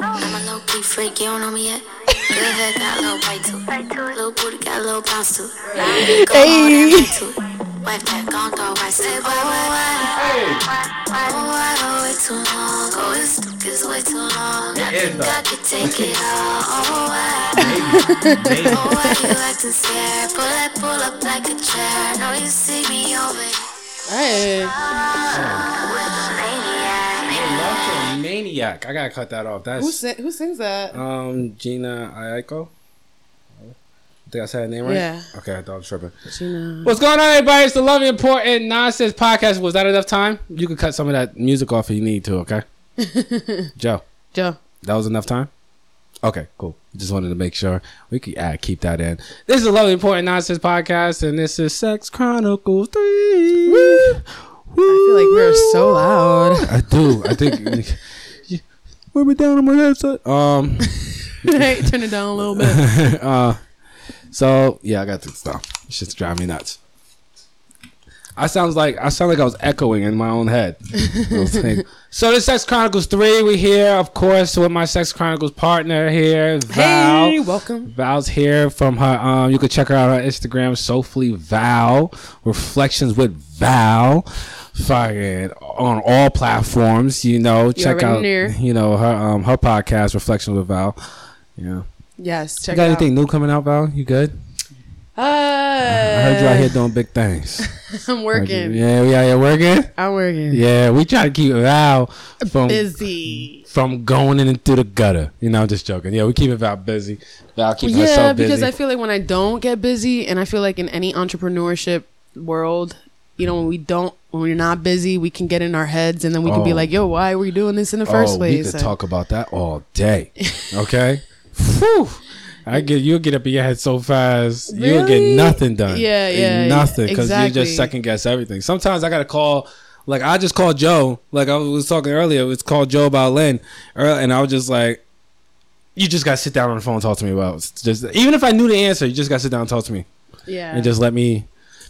I'm a low key freak, you don't know me yet. Good head got a little bite to it. Little booty got a little bounce to it. Go hard and right to. Wipe that gon' throw right say why why why Oh why oh way too long Oh it's it's way too long I think I could take it all Oh why Oh why you acting scared Pull that pull up like a chair Know you see me over Hey. Maniac. I gotta cut that off. Who, That's sing, who sings that? um Gina Ayako. I think I said her name right. Yeah. Okay, I thought I was tripping. Gina. What's going on, everybody? It's the Love Important Nonsense Podcast. Was that enough time? You can cut some of that music off if you need to. Okay. Joe, Joe. that was enough time. Okay, cool. Just wanted to make sure we could uh, keep that in. This is a Love Important Nonsense Podcast, and this is Sex Chronicles Three. I feel like we're so loud. I do. I think. Put me down on my headset. Um. hey, turn it down a little bit. uh. So yeah, I got to stop. It's just driving me nuts. I sounds like I sound like I was echoing in my own head. I was saying- so this Sex Chronicles three, we here, of course, with my Sex Chronicles partner here, Val. Hey, welcome. Val's here from her. Um, you can check her out on Instagram, Soulfully Val, Reflections with Val. Fucking on all platforms, you know. check out, near. you know her um her podcast, Reflections with Val. Yeah. Yes, check You got anything new coming out, Val? You good? Uh, I heard you out here doing big things. I'm working. Yeah, we out here working. I'm working. Yeah, we try to keep Val from Busy. from going in into the gutter. You know, I'm just joking. Yeah, we keep Val busy. Val keeping Yeah, herself busy. Yeah, because I feel like when I don't get busy, and I feel like in any entrepreneurship world, you know, when we don't, when we're not busy, we can get in our heads, and then we can be Oh. like, "Yo, why were we doing this in the first oh, we place?" could talk about that all day. Okay. Whew. I get you'll get up in your head so fast you'll get nothing done. Yeah, yeah, nothing yeah, because you just second guess everything. Sometimes I gotta call. Like I just called Joe. Like I was talking earlier, it's called Joe about Lynn, and I was just like, "You just gotta sit down on the phone and talk to me about it. just even if I knew the answer, you just gotta sit down and talk to me yeah. and just let me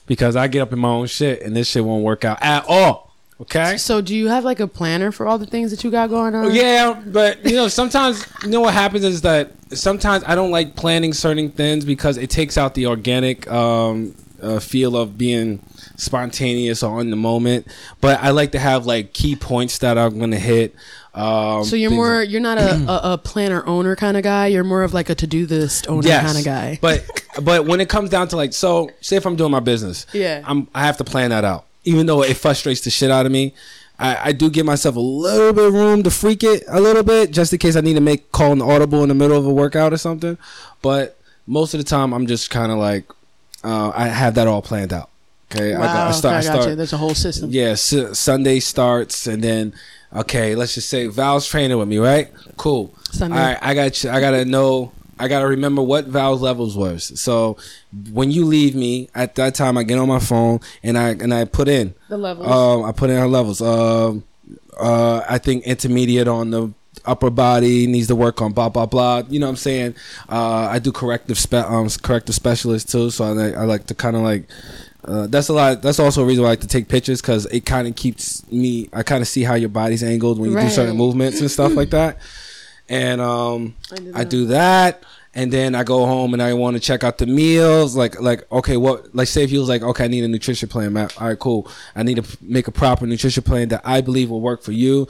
because I get up in my own shit and this shit won't work out at all. Okay. so, do you have like a planner for all the things that you got going on? Yeah, but you know, sometimes you know what happens is that sometimes I don't like planning certain things because it takes out the organic um, uh, feel of being spontaneous or on the moment. But I like to have like key points that I'm gonna hit. Um, So you're more you're not a, a, a planner owner kind of guy. You're more of like a to do list owner yes, kind of guy. But but when it comes down to like, so say if I'm doing my business, Yeah. I'm I have to plan that out. Even though it frustrates the shit out of me, I, I do give myself a little bit of room to freak it a little bit, just in case I need to make call an audible in the middle of a workout or something. But most of the time, I'm just kind of like, uh, I have that all planned out. Okay, wow, I, got, I start. okay, I got start you. There's a whole system. yeah, S- Sunday starts, and then okay, let's just say Val's training with me, right? Cool. Sunday. All right, I got. I gotta know. I gotta remember what Val's levels was. So when you leave me at that time, I get on my phone and I and I put in. The levels. Um, I put in her levels. Um, uh, I think intermediate on the upper body needs to work on blah blah blah. You know what I'm saying? Uh, I do corrective spe- um, corrective specialist too, so I, I like to kind of like. Uh, that's a lot. That's also a reason why I like to take pictures because it kind of keeps me. I kind of see how your body's angled when you do certain movements and stuff like that. And um, I I do that, and then I go home and I want to check out the meals. Like, like okay, what? Like, say if you was like, okay, I need a nutrition plan. Matt. All right, cool. I need to make a proper nutrition plan that I believe will work for you,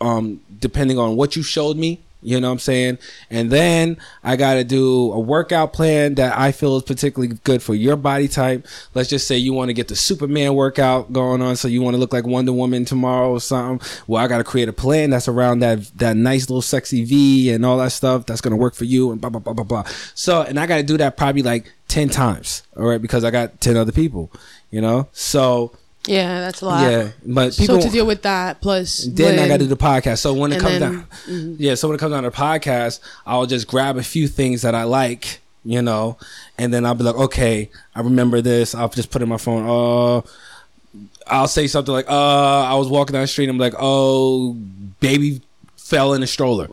um, depending on what you showed me. You know what I'm saying? And then I got to do a workout plan that I feel is particularly good for your body type. Let's just say you want to get the Superman workout going on, so you want to look like Wonder Woman tomorrow or something. Well, I got to create a plan that's around that that nice little sexy V and all that stuff that's gonna work for you and blah blah blah blah blah. So, and I got to do that probably like ten times, all right, because I got ten other people. You know, so yeah, that's a lot. yeah, but people so to deal with that, plus then I got to do the podcast. So when it comes then- down, mhm. yeah. So when it comes down to the podcast, I'll just grab a few things that I like, you know, and then I'll be like, okay, I remember this. I'll just put it in my phone. Oh, I'll say something like, uh, I was walking down the street. and I'm like, oh, baby fell in a stroller.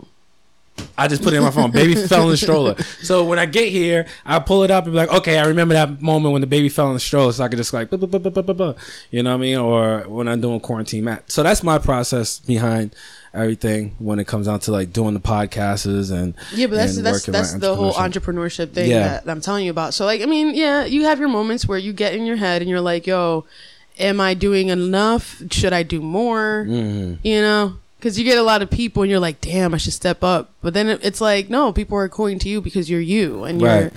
I just put it in my phone. Baby fell in the stroller. So when I get here, I pull it up and be like, okay, I remember that moment when the baby fell in the stroller. So I could just like, buh, buh, buh, you know what I mean? Or when I'm doing quarantine mat. So that's my process behind everything when it comes down to like doing the podcasts and Yeah, but that's that's that's the whole entrepreneurship. thing Yeah. that I'm telling you about. So like, I mean, yeah, you have your moments where you get in your head and you're like, "Yo, am I doing enough? Should I do more?" Mhm. You know, because you get a lot of people and you're like, "Damn, I should step up." But then it's like, no, people are going to you because you're you and you're. Right.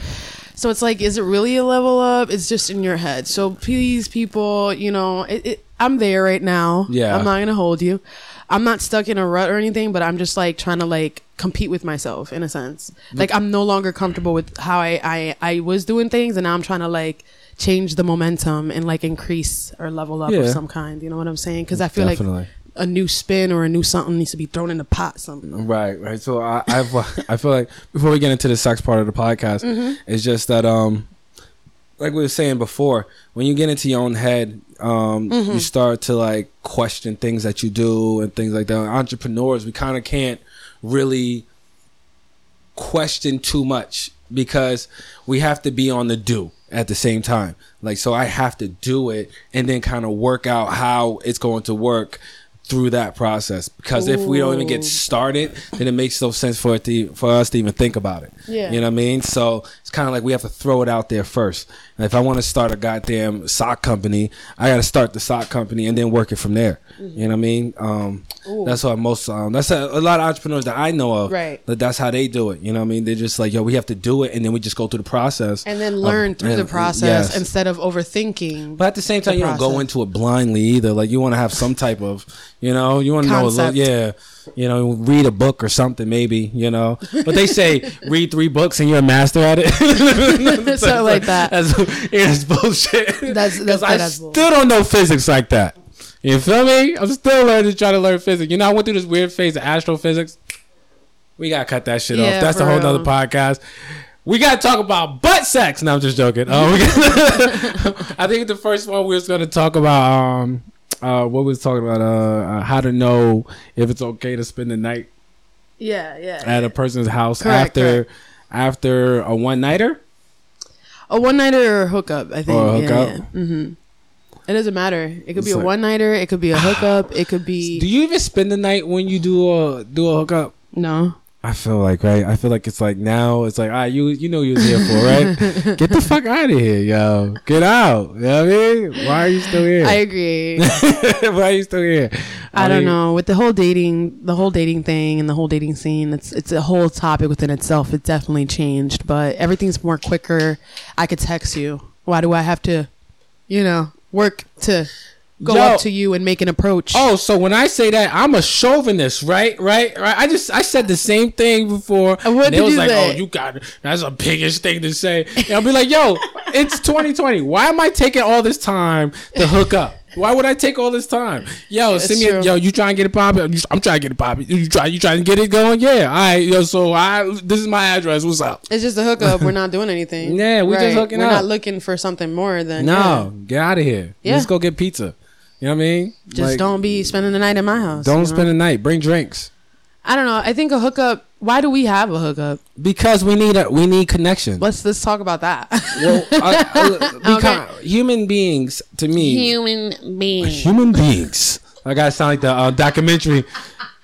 So it's like, is it really a level up? It's just in your head. So please, people, you know, it, it, I'm there right now. Yeah. I'm not gonna hold you. I'm not stuck in a rut or anything, but I'm just like trying to like compete with myself in a sense. Mm. Like I'm no longer comfortable with how I I, I was doing things, and now I'm trying to like change the momentum and like increase or level up Yeah. of some kind. You know what I'm saying? Because I feel Definitely. like a new spin or a new something needs to be thrown in the pot. Something. Right, right. So I, I've, I feel like before we get into the sex part of the podcast, Mm-hmm. it's just that, um, like we were saying before, when you get into your own head, um, Mm-hmm. you start to like question things that you do and things like that. Entrepreneurs, we kind of can't really question too much because we have to be on the do at the same time. Like, so I have to do it and then kind of work out how it's going to work through that process. Because if we don't even get started, then it makes no sense for it to, for us to even think about it. Yeah. You know what I mean? So kind of like we have to throw it out there first. And if I want to start a goddamn sock company, I got to start the sock company and then work it from there. Mm-hmm. You know what I mean? Um, that's what most. Um, that's a, a lot of entrepreneurs that I know of. Right. That that's how they do it. You know what I mean? They're just like, yo, we have to do it, and then we just go through the process. And then of- learn through the process yes. instead of overthinking. But at the same time, the you don't go into it blindly either. Like you want to have some type of, you know, you want to know, a little, yeah, you know, read a book or something, maybe, you know. But they say read three books and you're a master at it. Something like that. That's, that's bullshit. That's- that's- I that's still don't know physics like that. You feel me? I'm still learning, trying to learn physics. You know, I went through this weird phase of astrophysics. We gotta cut that shit Yeah, off. That's a whole real. nother podcast. We gotta talk about butt sex. No, I'm just joking. Oh, I think the first one we was gonna talk about um uh what we was talking about uh, uh how to know if it's okay to spend the night yeah, yeah. at a person's house Correct, after after a one nighter. A one nighter or a hookup, I think. Or a yeah, hookup? yeah. Mm-hmm. It doesn't matter. It could be It's a like- one nighter. It could be a hookup. It could be Do you even spend the night when you do a do a hookup? no. I feel like right. I feel like it's like now it's like ah you you know you was here for right. Get the fuck out of here, yo. Get out. You know what I mean? Why are you still here? I agree. Why are you still here? I don't mean, know with the whole dating, the whole dating thing, and the whole dating scene. It's it's a whole topic within itself. It definitely changed, but everything's more quicker. I could text you. Why do I have to, you know, work to go Yo. up to you and make an approach? Oh, so when I say that, I'm a chauvinist, right? Right? Right? I just I said the same thing before. And what and did was you like, say? "Oh, you got it. That's a biggest thing to say." And I'll be like, "Yo, it's 2020. Why am I taking all this time to hook up?" Why would I take all this time? Yo, send me. A, yo, you trying to get it popping? You- I'm trying to get it popping. You try. You trying to get it going? Yeah. All right. Yo, so I. This is my address. What's up? It's just a hookup. We're not doing anything. Yeah, We're just hooking We're up. not looking for something more than No, get out of here. Yeah. Let's go get pizza. You know what I mean? Just Like, don't be spending the night at my house. Don't you know? spend the night. Bring drinks. I don't know. I think a hookup. Why do we have a hookup? Because we need a we need connection. Let's let's talk about that. Well, I, I, because human beings to me, Human beings. human beings. I gotta sound like the uh, documentary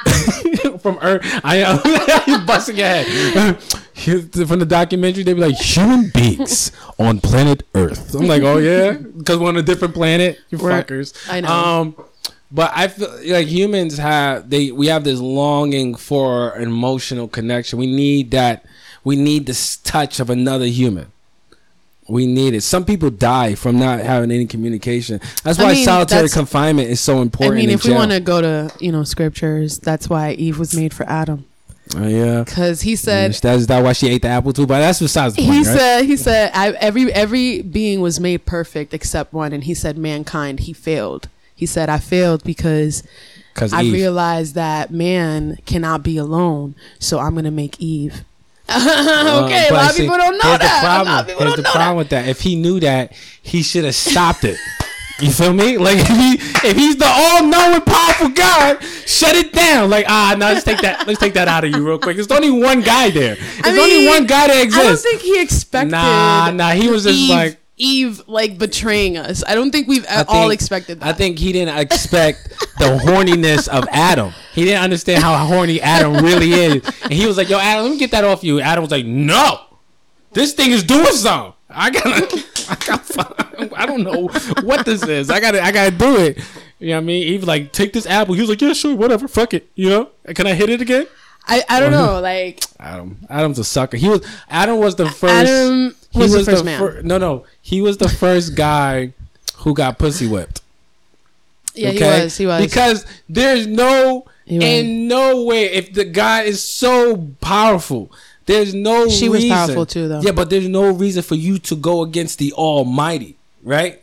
from Earth. I you busting your head. From the documentary, they be like human beings on planet Earth. I'm like, oh yeah, because we're on a different planet. You Right. fuckers. I know. Um, but I feel like humans have they we have this longing for an emotional connection. We need that. We need this touch of another human. We need it. Some people die from not having any communication. That's I why mean, solitary that's- confinement is so important. I mean, if we want to go to you know scriptures, that's why Eve was made for Adam Oh, yeah. because he said mm, Is that, is that why she ate the apple too? But that's besides the point, he right? said he said I, every every being was made perfect except one, and he said mankind he failed. He said I failed because Because I Eve. realized that man cannot be alone, so I'm gonna make Eve. okay, Uh, a lot of people don't know that. The a lot problem, of people don't the know problem that. with that. If he knew that, he should have stopped it. You feel me? Like if he if he's the all knowing powerful God, shut it down. Like ah, no, let's take that let's take that out of you real quick. There's only one guy there. There's only mean, one guy that exists. I don't think he expected. Nah, nah, he was just Eve, like- Eve, like betraying us. I don't think we've I all expected that. I think he didn't expect the horniness of Adam. He didn't understand how horny Adam really is. And he was like, yo, Adam, let me get that off you. Adam was like, no, this thing is doing something. I gotta, I gotta, I don't know what this is. I gotta, I gotta do it. You know what I mean? He was like, take this apple. He was like, yeah, sure, whatever, fuck it. You know? Can I hit it again? I, I don't know. Like Adam, Adam's a sucker. He was, Adam was the first. Adam he was the first man. fir- no, no, he was the first guy who got pussy whipped. yeah, Okay? he was. He was. Because there's no in no way if the guy is so powerful, there's no She was powerful too, though. Yeah, but there's no reason for you to go against the Almighty, right?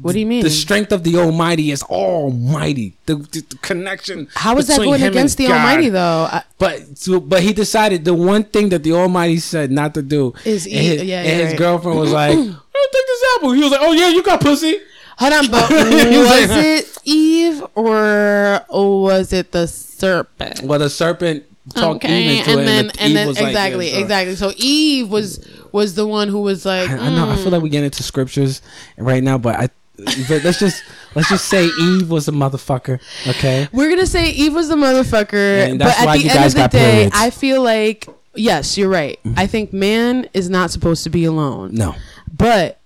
What do you mean? The strength of the Almighty is Almighty. The, the, the connection. How is that going against the God. Almighty though? I, But so, but he decided the one thing that the Almighty said not to do Is and eat- his, yeah, and his right. girlfriend was like, "Oh, "Take this apple." He was like, "Oh yeah, you got pussy." hold on, but was it Eve or was it the serpent? Well, the serpent talked Eve into and it, then and, the- and Eve then was like, exactly, yeah, exactly. So Eve was was the one who was like, I, I know. I feel hmm. like we get into scriptures right now, but I let's just let's just say Eve was a motherfucker. Okay. We're gonna say Eve was the motherfucker, And but at the you end of the day, periods. I feel like yes, you're right. Mm-hmm. I think man is not supposed to be alone, No. but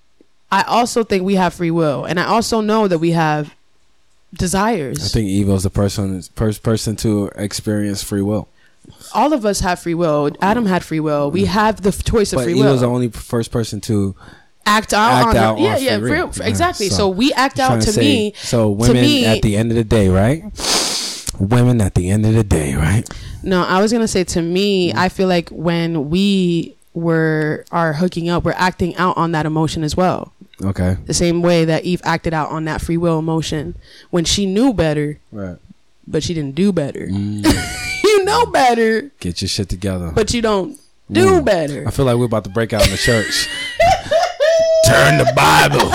I also think we have free will, and I also know that we have desires. I think Eve was the person first person to experience free will. All of us have free will. Adam had free will. We mm. have the f- choice of But free will. was the only first person to act out act on out the, yeah, yeah, free- exactly. So, so we act out to say- me. So to women me, at the end of the day, right? Women at the end of the day, right? No, I was gonna say to me, I feel like when we were are hooking up, we're acting out on that emotion as well. Okay. The same way that Eve acted out on that free will emotion when she knew better, Right. but she didn't do better. Mm, you know better, get your shit together. but you don't do better. I feel like we're about to break out in the church. Turn the Bible.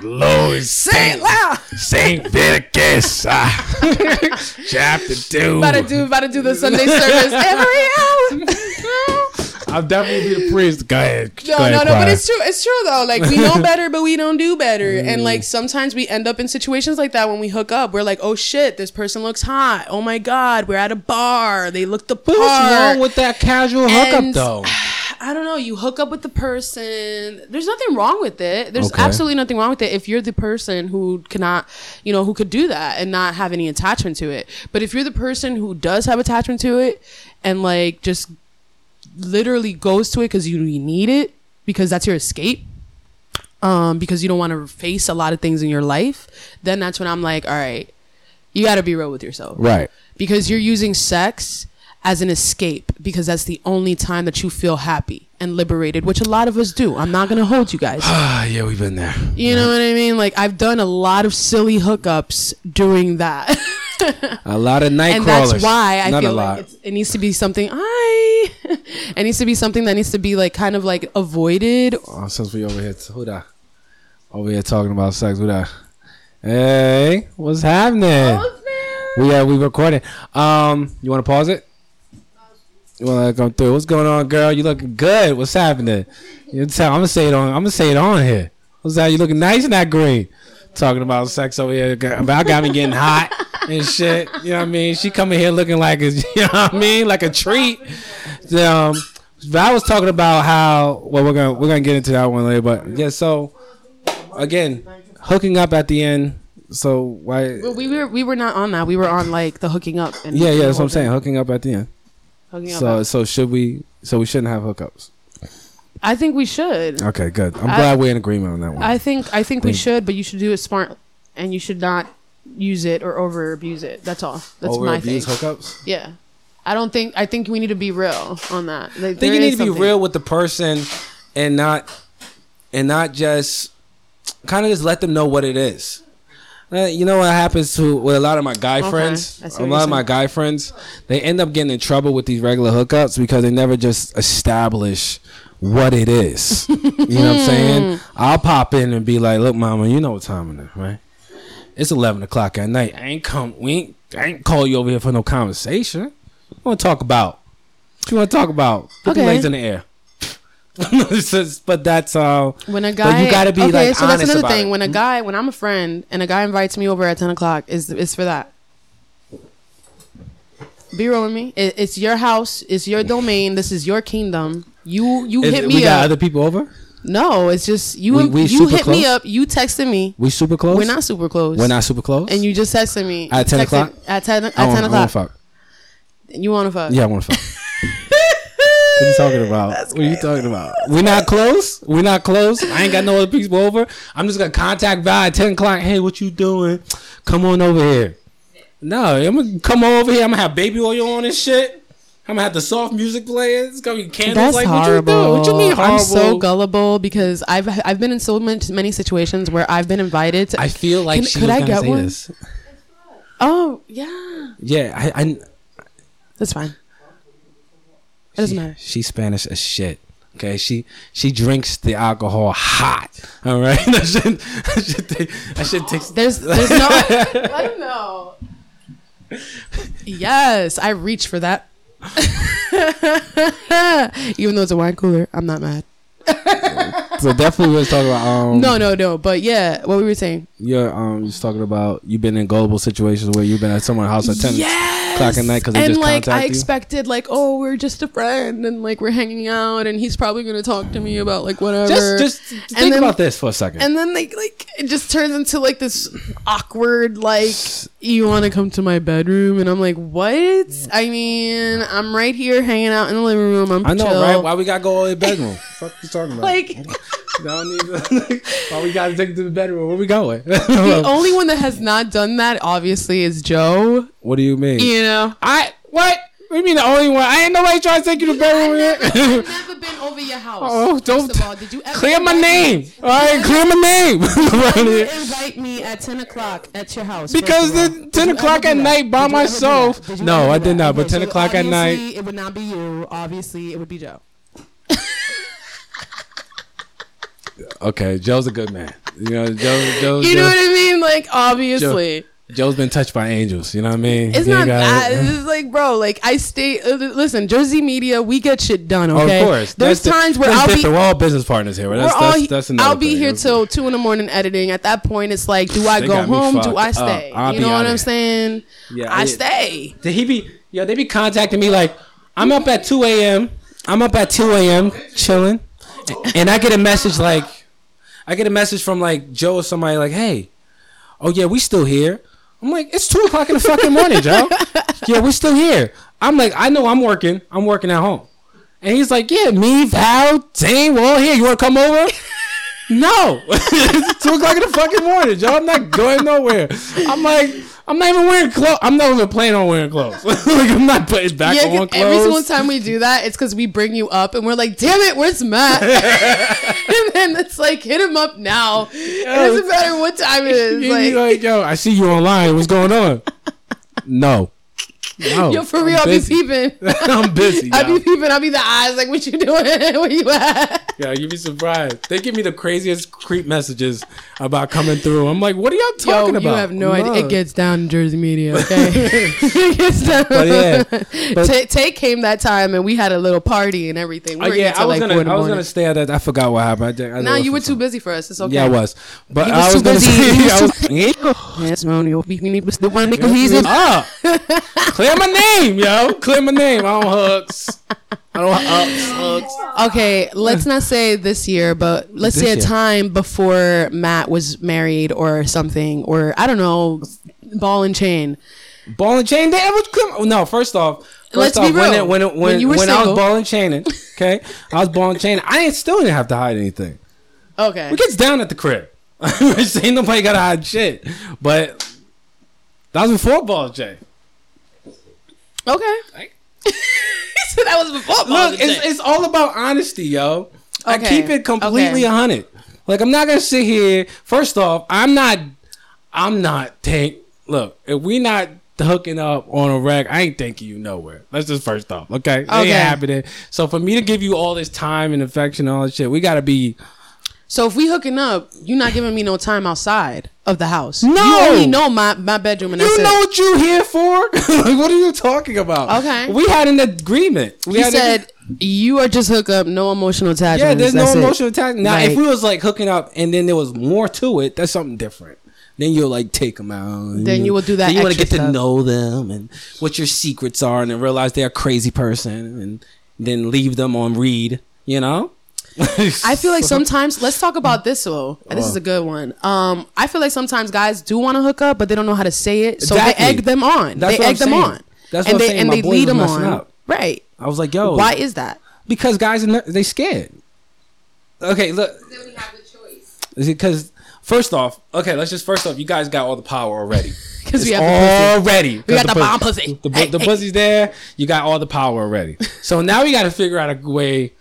The Lord Say it loud. Saint Leviticus, ah, chapter two. About to do, about to do the Sunday service every hour. I'll definitely be the priest. Go ahead. No, Go ahead, no, no, but it's true. It's true though. Like we know better, but we don't do better. And like sometimes we end up in situations like that when we hook up. We're like, oh shit, this person looks hot. Oh my god, we're at a bar. They look the part. What's wrong with that casual hookup And- though? I don't know. You hook up with the person. There's nothing wrong with it. There's Okay. absolutely nothing wrong with it if you're the person who cannot, you know, who could do that and not have any attachment to it. But if you're the person who does have attachment to it and like just literally goes to it because you need it because that's your escape, um, because you don't want to face a lot of things in your life, then that's when I'm like, all right, you got to be real with yourself Right. because you're using sex as an escape because that's the only time that you feel happy and liberated, which a lot of us do. I'm not gonna hold you guys. Ah, yeah, we've been there. You know what I mean? Like I've done a lot of silly hookups doing that, A lot of night and crawlers. that's why I Not feel a like it's, it needs to be something I. it needs to be something that needs to be like kind of like avoided. Oh, since we over here, who that? Over here talking about sex. Who that? Hey, what's happening? We are we recording. Um, you want to pause it? To come through? What's going on, girl? You looking good? What's happening? You tell. I'm gonna say it on. I'm gonna say it on here. What's that? You looking nice in that green? Talking about sex over here. About got me getting hot and shit. You know what I mean? She coming here looking like a, you know what I mean, like a treat. Um, but I was talking about how. Well, we're gonna we're gonna get into that one later. But yeah, so again, hooking up at the end. So why? But we were we were not on that. We were on like the hooking up. And Yeah, yeah, that's what I'm saying. Hooking up at the end. Hooking up. So so should we? So we shouldn't have hookups. I think we should. Okay, good. I'm I- glad we're in agreement on that one. I think I think we should, but you should do it smart, and you should not use it or over abuse it. That's all. That's Over my thing. abuse hookups. Yeah, I don't think. I think we need to be real on that. Like, I think you need to be real with the person, and not and not just kind of just let them know what it is. Uh, you know what happens to with a lot of my guy Okay, friends? A lot of my guy friends, they end up getting in trouble with these regular hookups because they never just establish what it is. you know what I'm saying? I'll pop in and be like, "Look, mama, you know what time it is, right? It's eleven o'clock at night. I ain't come. We ain't. I ain't call you over here for no conversation. What want to talk about? What you want to talk about? Put the Okay. legs in the air." But that's uh When a but guy, you gotta be okay, like so that's another thing. it. When a guy, when I'm a friend and a guy invites me over at ten o'clock, is is for that. Be real with me. It, it's your house. It's your domain. This is your kingdom. You you Is- hit we me got up. other people over. no, it's just you. We- we you hit me up. You texted me. We super close. We're not super close. We're not super close. And you just texted me At 10 texted- o'clock? At ten at I wanna- ten I wanna o'clock. fuck. You want to fuck? Yeah, I want to fuck. what are you talking about? what are you talking about? We're not close. We're not close. I ain't got no other people over. I'm just gonna contact Val at ten o'clock. Hey, what you doing? Come on over here. No, I'm gonna come over here. I'm gonna have baby oil on and shit. I'm gonna have the soft music playing. It's gonna be candles. That's like horrible. what you doing? What you mean horrible? I'm so gullible because I've I've been in so many, many situations where I've been invited to. I feel like Can- she could was I get say one? this. oh yeah, Yeah, I, I that's fine. It doesn't she, matter. She's Spanish as shit. Okay, she she drinks the alcohol hot. All right, that shit that shit, ta- that shit takes. There's there's no. I don't know. Yes, I reach for that. Even though it's a wine cooler, I'm not mad. So definitely we was talking about um No, no, no. But yeah, what we were saying. you're um just talking about you've been in gullible situations where you've been at someone's house at ten yes! O'clock at night because and just like I you. expected, like, oh, we're just a friend, and like we're hanging out, and he's probably gonna talk to me about like whatever. just just think then- about this for a second. and then like like it just turns into like this awkward like you want to come to my bedroom and i'm like what i mean i'm right here hanging out in the living room i'm I know, chill. right? Why we gotta go all the bedroom? Fuck you talking about? like Y'all need to- why we gotta take it to the bedroom? Where we going? the only one that has not done that obviously is joe what do you mean? you know I what? What do you mean the only one? I ain't nobody trying to take you to the bedroom yet. I've never been over your house. Oh, don't- First of all, did you ever Clear my name. me? All right, clear my name. Did you invite me at ten o'clock at your house? Because the 10 o'clock at night by Did you ever do myself- No, I did not, but 10 o'clock at night- It would not be you. Obviously, it would be Joe. Okay, Joe's a good man. You know, Joe, Joe, You Joe, know what I mean? Like obviously. Joe's been touched by angels. You know what I mean? It's He not ain't got- that. It's like, bro, like I stay. uh, Listen, Jersey media, we get shit done. Okay, Of course. There's That's di- times where I'll be. We're all business partners here. That's, we're all, that's, that's another I'll be thing. here till two in the morning editing. At that point, it's like, do I They go home? Do I stay? I'll you know what I'm here. saying? Yeah, I I- stay. Did he be? Yo, they be contacting me like, I'm up at 2 a.m. I'm up at 2 a.m. chilling, and I get a message like, I get a message from like Joe or somebody like, hey, oh yeah, we still here. I'm like, it's two o'clock in the fucking morning, Joe. yeah, we're still here. I'm like, I know I'm working. I'm working at home. And he's like, yeah, me, Val, Zane, we're all here. You want to come over? No, it's two o'clock in the fucking morning, Joe. I'm not going nowhere. I'm like, I'm not even wearing clothes. I'm not even planning on wearing clothes. like, I'm not putting back Yeah, 'cause on clothes. every single time we do that, it's because we bring you up and we're like, damn it, where's Matt? and then it's like, hit him up now. It doesn't matter what time it is. You Like, like, yo, I see you online. What's going on? No, no. yo, for I'm real, I'll be peeping. I'm busy. I'll be peeping. I'll be the eyes. Like, what you doing? Where you at? Yeah, you'd be surprised. They give me the craziest creep messages about coming through. I'm like, what are y'all Yo, talking you about? have no I'm idea. It gets down in Jersey media, okay? it gets down. But yeah, but- Ta- Tay came that time and we had a little party and everything. We Oh were yeah, I was like gonna, four in the I was gonna stay at that. I forgot what happened. I, I Nah, you were too busy for us. It's okay. Yeah, I was. But I was too busy. I was was, Yes. You need to still want to he's in. Ah, clear my name, yo. Clear my name. I don't hooks. I don't hooks. hooks. Okay, let's not say this year, but let's This say a year. time before Matt was married or something, or I don't know, ball and chain. Ball and chain. That was clear. No, first off, first Let's off, be when real. it, when it, when When you were when I was single- ball and chaining, okay, I was ball and chaining. I ain't still didn't have to hide anything. Okay. We gets down at the crib. ain't nobody gotta hide shit. But that was before ball and chain. Okay. Right. so that was before ball Look, and it's, it's all about honesty, yo. I Okay. keep it completely Okay. a hundred. Like I'm not gonna sit here. First off, I'm not. I'm not tank. Look, if we not hooking up on a rack, I ain't taking you nowhere. That's just first off. Okay. It Okay. ain't happening. So for me to give you all this time and affection and all that shit, we gotta be So if we hooking up, you're not giving me no time outside of the house. No. you only know my my bedroom, and that's You it. know what you here for? like, what are you talking about? Okay. We had an agreement. We You said you are just hook up, no emotional attachment. Yeah, there's no emotional attachment. Now, if we was like hooking up and then there was more to it, that's something different. Then you'll like take them out. Then you will do that Then you want to get to know them and what your secrets are, and then realize they're a crazy person, and then leave them on read. You know. I feel like sometimes let's talk about this though. And this is a good one. Um, I feel like sometimes guys do want to hook up, but they don't know how to say it, so Exactly. they egg them on. That's they what I'm egg them saying. on. That's and what I'm they saying. and My they boys lead them on. up. Right. I was like, yo, Why is that? Because guys, are ner- they scared. Okay, look. Because first off, okay, let's just first off, you guys got all the power already. Because we have the pussy. already. We got the the bomb pus- pussy. The, bu- Hey, the hey. pussy's there. You got all the power already. So now we got to figure out a way.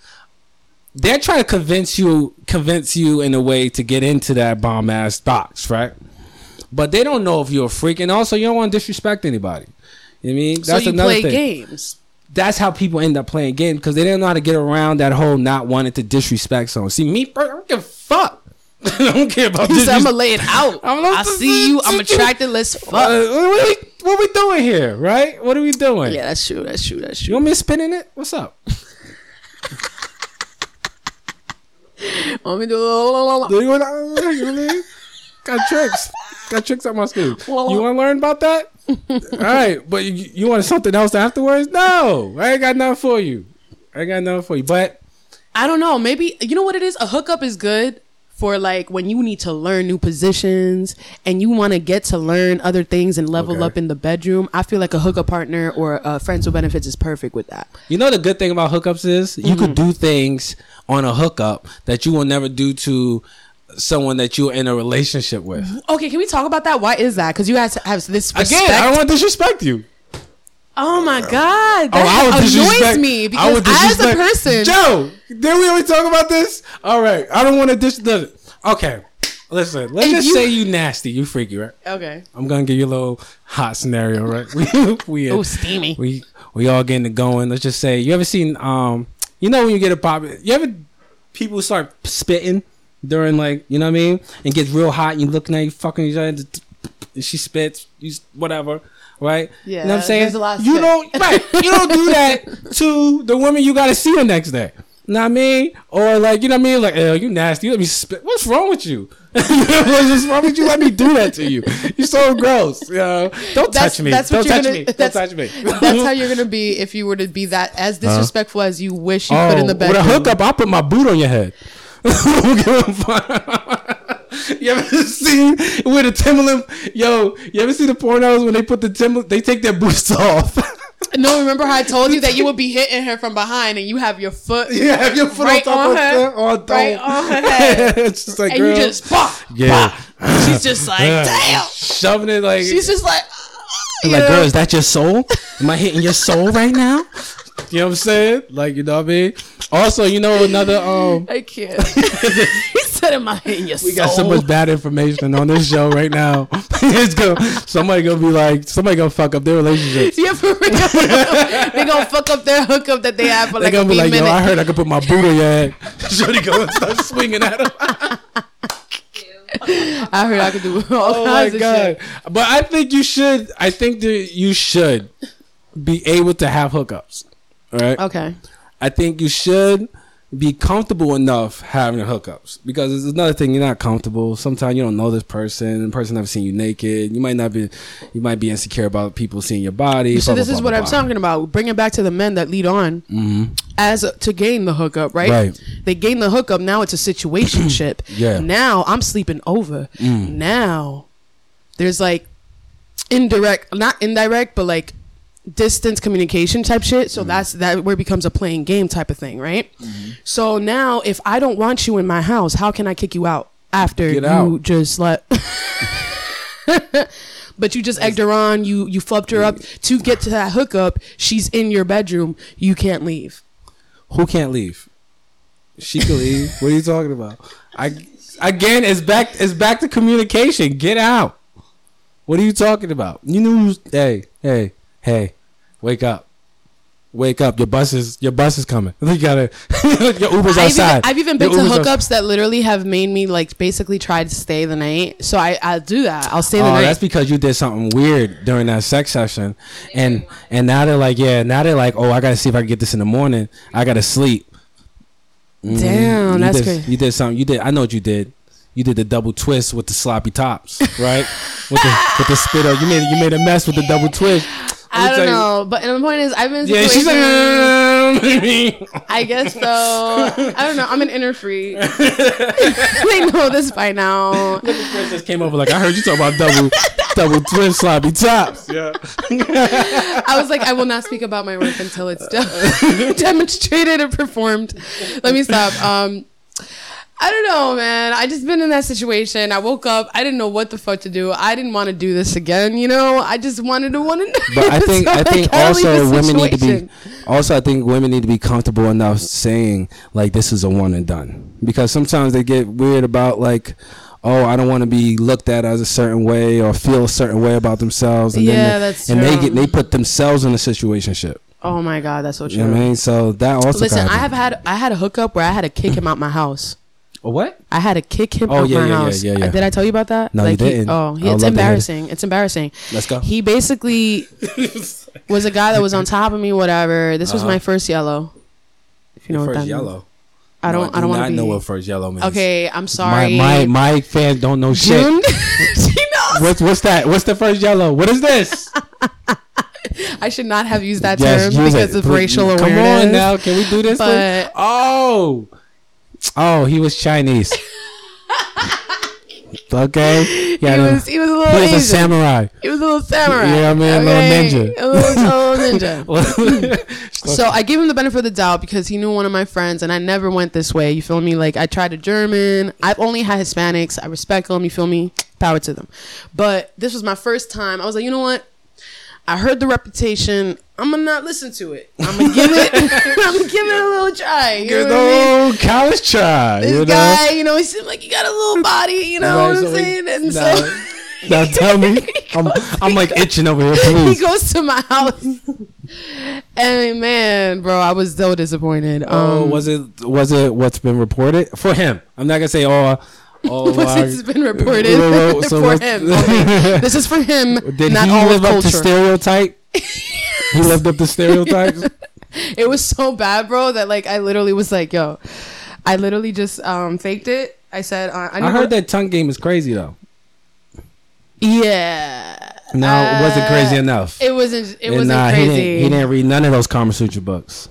They're trying to convince you, convince you in a way to get into that bomb ass box, right? But they don't know if you're a freak, and also you don't want to disrespect anybody. You know what I mean? That's so you another play thing games. that's how people end up playing games because they didn't know how to get around that whole not wanting to disrespect someone. See, me, I don't give a fuck. I don't care about this. I'm gonna lay it out. I'm I see you. I'm attracted. Let's Uh, fuck. what, are we, what we doing here, right? What are we doing? yeah, that's true. That's true. That's true. You want me spinning it? What's up? Want me to- Do you want to, you know what I mean? Got tricks. Got tricks up my sleeve. You want to learn about that? All right, but you, you want something else afterwards? No, I ain't got nothing for you. I ain't got nothing for you. But I don't know. Maybe you know what it is. A hookup is good for like when you need to learn new positions and you want to get to learn other things and level Okay. up in the bedroom. I feel like a hookup partner or a friends with benefits is perfect with that. You know the good thing about hookups is you could Mm-hmm. do things on a hookup that you will never do to someone that you're in a relationship with. Okay, can we talk about that? Why is that? Because you guys have this respect. Again, I don't want to disrespect you. Oh my god, Oh, I that would annoys me I because would as a person, Joe, did we always talk about this? All right, I don't want to dis. listen, Okay, listen. Let's If just you- say you nasty, you freaky, right? okay, I'm gonna give you a little hot scenario, right? We we oh steamy. we we all getting it going. Let's just say you ever seen um you know when you get a pop you ever people start spitting during like you know what I mean and gets real hot and you looking at you fucking each other and she spits you whatever right? Yeah, you know what I'm saying? there's a lot you don't right you don't do that to the woman you gotta see the next day. Know what I mean? Or like you know what I mean? Like oh you nasty. You let me spit. What's wrong with you? What's wrong with you? Let me do that to you. You're so gross you know? Don't That's touch me. that's don't you're touch gonna. me. Don't touch me. that's how you're gonna be if you were to be that as disrespectful as you wish you could in the Oh, with bedroom. a hookup, I'll put my boot on your head. you ever seen with a Timberland? Yo, you ever see the pornos when they put the Timberland? They take their boots off. No, remember how I told you that you would be hitting her from behind and you have your foot you have your foot right on top on of her, her, on right on her head, it's just like and girl, you just pop, yeah, She's just like, damn. shoving it like. She's just like, like, know? girl, is that your soul? Am I hitting your soul right now? You know what I'm saying? Like, you know what I mean? Also, you know another um I can't. He said, "Am I hitting your We got so much bad information on this show right now. it's gonna somebody gonna be like somebody gonna fuck up their relationships. Yeah, for real. they gonna fuck up their hookup that they have for They like a gonna be like, yo. I heard I could put my boot on your head. Shorty go and start swinging at him. I heard I could do all Oh my kinds of god! shit. But I think you should. I think that you should be able to have hookups. All right. Okay. I think you should be comfortable enough having hookups because it's another thing you're not comfortable. Sometimes you don't know this person. The person never seen you naked. You might not be. You might be insecure about people seeing your body. So blah, this blah, is blah, what I'm talking about. Bring it back to the men that lead on Mhm. as a, to gain the hookup, right? Right. They gain the hookup. Now it's a situation situationship. Yeah. Now I'm sleeping over. Mm. Now there's like indirect, not indirect, but like distance communication type shit. So that's that where it becomes a playing game type of thing, right? Mm-hmm. So now if I don't want you in my house, how can I kick you out after Get you out. just let? But you just egged her on. You you flubbed her up to get to that hookup. She's in your bedroom. You can't leave. Who can't leave? She can leave. what are you talking about? I again, it's back. It's back to communication. Get out. What are you talking about? You knew. Hey, hey, hey, wake up. Wake up! Your bus is your bus is coming. You gotta your Uber's I've even, outside. I've even been Your to Uber's hookups outs- that literally have made me like basically try to stay the night. So I I'll do that. I'll stay the Oh, night. that's because you did something weird during that sex session, and and now they're like, yeah, now they're like, oh, I gotta see if I can get this in the morning. I gotta sleep. Mhm. Damn, you that's did, crazy. You did something. You did. I know what you did. You did the double twist with the sloppy tops, right? with the with the spit out. You made you made a mess with the double twist. Let me I don't you- know, but the point is, I've been in Yeah, she's like. I guess so. I don't know. I'm an inner freak. they know this by now. The princess came over like I heard you talk about double double twist sloppy tops. Yeah. I was like, I will not speak about my work until it's de- demonstrated and performed. Let me stop. Um, I don't know, man. I just been in that situation. I woke up. I didn't know what the fuck to do. I didn't want to do this again. You know, I just wanted to want to. But I think I think also women need to be also I think women need to be comfortable enough saying like this is a one and done because sometimes they get weird about like oh I don't want to be looked at as a certain way or feel a certain way about themselves and Yeah, then they, and they get they put themselves in a situation ship Oh my god, that's so true. you know I mean so that also Listen, I have had I had a hookup where I had to kick him out my house. A what I had to kick him Oh, out yeah, my yeah, yeah, house. yeah, yeah. Did I tell you about that? No, you didn't. oh, I he, it's love to hear it. embarrassing. It's embarrassing. let's go He basically was a guy that was on top of me. Whatever. This was Uh-huh. my first yellow. If you know what first that yellow means. I don't. No, I don't want not to be. know what first yellow means okay, I'm sorry. my my fans don't know shit she knows. what's what's that what's the first yellow what is this I should not have used that Yes, term because it. of Please. racial Come awareness. Come on now, can we do this? But- oh, oh, he was Chinese. okay, yeah, no. was. He was a little he was a samurai. He was a little samurai. Yeah, I mean, a little ninja. A little, a little ninja. So I gave him the benefit of the doubt because he knew one of my friends, and I never went this way. You feel me? Like I tried a German. I've only had Hispanics. I respect them. You feel me? Power to them. But this was my first time. I was like, you know what? I heard the reputation. I'm gonna not listen to it. I'm gonna give it. I'm gonna give it a little try. You know Good what I mean? old college try. This you know? guy, you know, he seemed like he got a little body. You know Right, what I'm so saying? And now- so. Now tell me, I'm, I'm like itching over here. he goes to my house. and man, bro, I was so disappointed. Oh, Um, was it was it what's been reported for him? I'm not gonna say oh. Oh, uh, has been reported Whoa, whoa, so for him? Okay. This is for him, Did not he all live up to stereotype? he lived up to stereotypes. it was so bad, bro, that like I literally was like, yo, I literally just um faked it. I said, uh, I, I heard that tongue game is crazy though. Yeah. No, it wasn't crazy Uh, enough. It wasn't. It And, wasn't nah, crazy. He didn't, he didn't read none of those Kama Sutra books.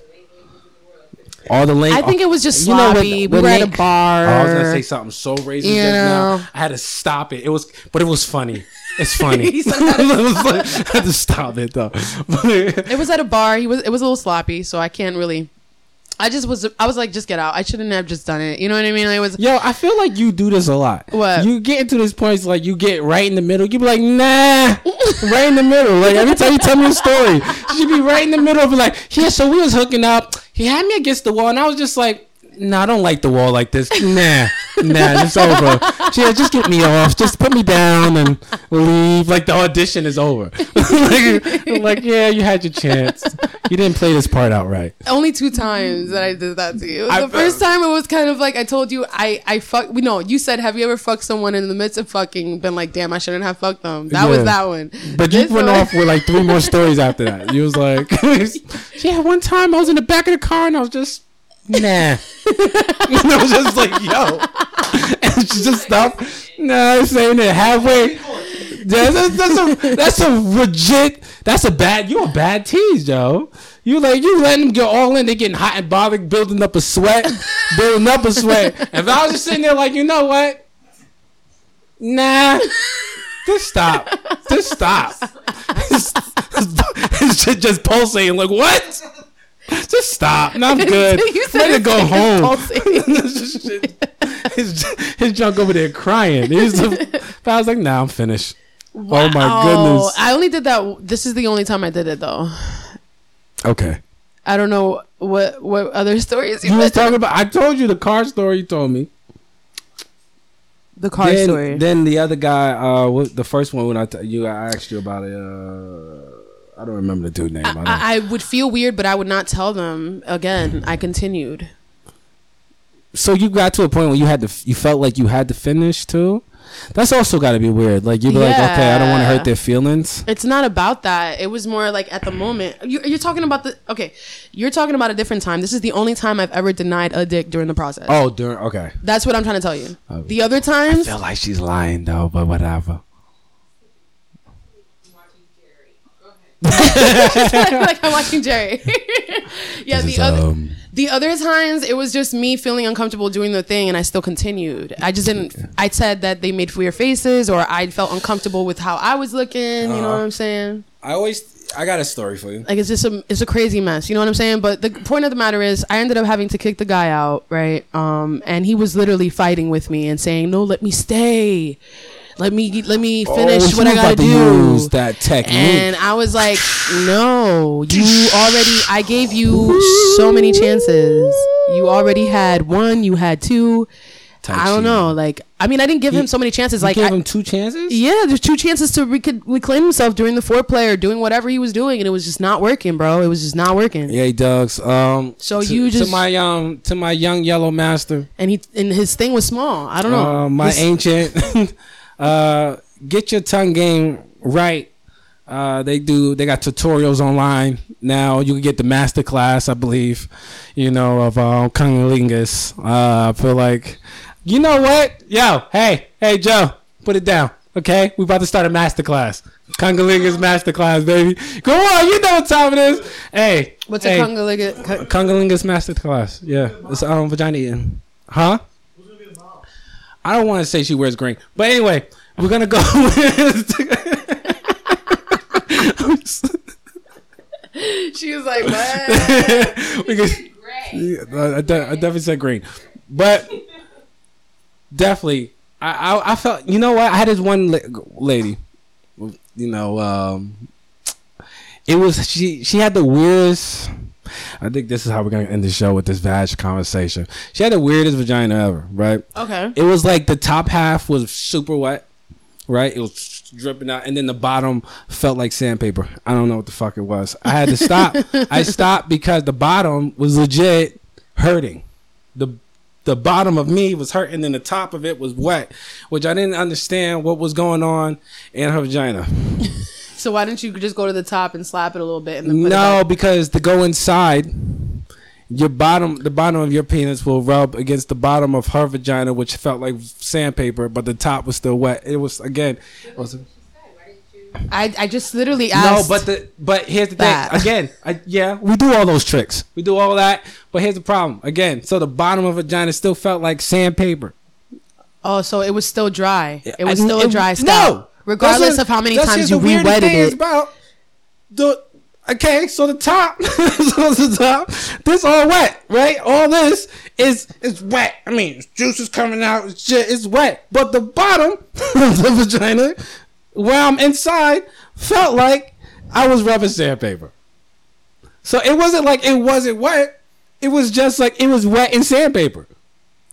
All the link. I think it was just You know, when- sloppy. when we were at a bar. Oh, I was gonna say something so racist You just know. now. I had to stop it. It was, but it was funny. It's funny. He said that. It was like- I had to stop it though. It was at a bar. He was. It was a little sloppy, so I can't really. I just was. I was like, just get out. I shouldn't have just done it. You know what I mean? I was. Yo, I feel like you do this a lot. What? You get into this point, it's like you get right in the middle. You be like, nah, right in the middle. Like every time you tell me a story, she be right in the middle. Be like, yeah. So we was hooking up. He had me against the wall, and I was just like. Nah, I don't like the wall like this. Nah, nah, it's over. Yeah, just get me off. Just put me down and leave. Like the audition is over. like, like, yeah, you had your chance. You didn't play this part out right. Only two times that I did that to you. I- the first time it was kind of like I told you I I fuck. We know you said have you ever fucked someone in the midst of fucking been like damn I shouldn't have fucked them. That Yeah. was that one. But you went one- off with like three more stories after that. You was like, yeah, one time I was in the back of the car and I was just, nah. and I was just like, yo. And she just stopped. Nah, saying it halfway. Yeah, That's, that's, a, that's a legit, that's a bad, you a bad tease, Joe. You like, you letting them get all in, they getting hot and bothered, building up a sweat, building up a sweat. If I was just sitting there like, you know what? Nah. Just stop. Just stop. It's just pulsating. Like what? Just stop. No, I'm good. You I'm said ready to go like home. pulsating. his, his junk over there crying. He was the- but I was like, nah, I'm finished. Oh my goodness. I only did that. This is the only time I did it though. Okay. I don't know what what other stories you You was talking about. I told you the car story. You told me. The car then, story. Then the other guy, uh, what, the first one when I t- you I asked you about it. Uh, I don't remember the dude name. I, I, I would feel weird, but I would not tell them. Again, I continued. so you got to a point where you had to, you felt like you had to finish too. That's also got to be weird. Like you'd be like, okay, I don't want to hurt their feelings. It's not about that. It was more like at the moment. You, you're talking about the okay. You're talking about a different time. This is the only time I've ever denied a dick during the process. Oh, during okay. That's what I'm trying to tell you. Oh. The other times, I Feel like she's lying though, but whatever. like I'm watching Jerry. yeah, This the is, other um, the other times it was just me feeling uncomfortable doing the thing, and I still continued. I just didn't. I said that they made weird faces, or I felt uncomfortable with how I was looking. You know Uh-huh. what I'm saying? I always, I got a story for you. Like it's just a it's a crazy mess. You know what I'm saying? But the point of the matter is, I ended up having to kick the guy out, right? Um, and he was literally fighting with me and saying, "No, let me stay." Let me let me finish Oh, what I gotta about to do. Use that technique. And I was like, no, you already, I gave you so many chances. You already had one, you had two. Type I don't shit. know. Like, I mean, I didn't give him so many chances. You Like, gave I- him two chances. yeah, there's two chances to rec- reclaim himself during the foreplay or doing whatever he was doing, and it was just not working, bro. It was just not working. Yeah, Doug's. Um, So to, you to just- my um to my young yellow master, And he and his thing was small. I don't know. uh, my His- ancient. uh, get your tongue game right. Uh, they do. They got tutorials online now. You can get the master class, I believe. You know of uh, cunnilingus. Uh, I feel like, you know what? Yo, hey, hey, Joe, put it down. Okay, we about to start a master class. Cunnilingus master class, baby. Go on, you know what time it is. Hey, What's hey. a conga like? Congolingus masterclass. Yeah, it's um vagina eating. Huh? I don't want to say she wears green, but anyway, we're gonna go with. She was like, what? we Yeah, I, I de- I definitely said green, but definitely, I, I I felt you know what I had this one la- lady, you know, um, it was she she had the weirdest. I think this is how we're gonna end the show with this vag conversation. She had the weirdest vagina ever, right? okay. It was like the top half was super wet, right? It was dripping out, and then the bottom felt like sandpaper. I don't know what the fuck it was. I had to stop. I stopped because the bottom was legit hurting. the The bottom of me was hurting, and the top of it was wet, which I didn't understand what was going on in her vagina. So why didn't you just go to the top and slap it a little bit No, because to go inside, your bottom, the bottom of your penis will rub against the bottom of her vagina, which felt like sandpaper, but the top was still wet. It was again. It was, I I just literally asked. no, but the but here's the that. thing. Again, I, yeah, we do all those tricks. We do all that, but here's the problem. Again, so the bottom of vagina still felt like sandpaper. oh, so it was still dry. It was I- still a dry no. Regardless of how many times you re-wetted it. About the okay, so the top, so the top, this all wet, right? All this is is wet. I mean, juice is coming out, it's shit, it's wet. But the bottom of the vagina, where I'm inside, felt like I was rubbing sandpaper. So it wasn't like it wasn't wet. It was just like it was wet in sandpaper.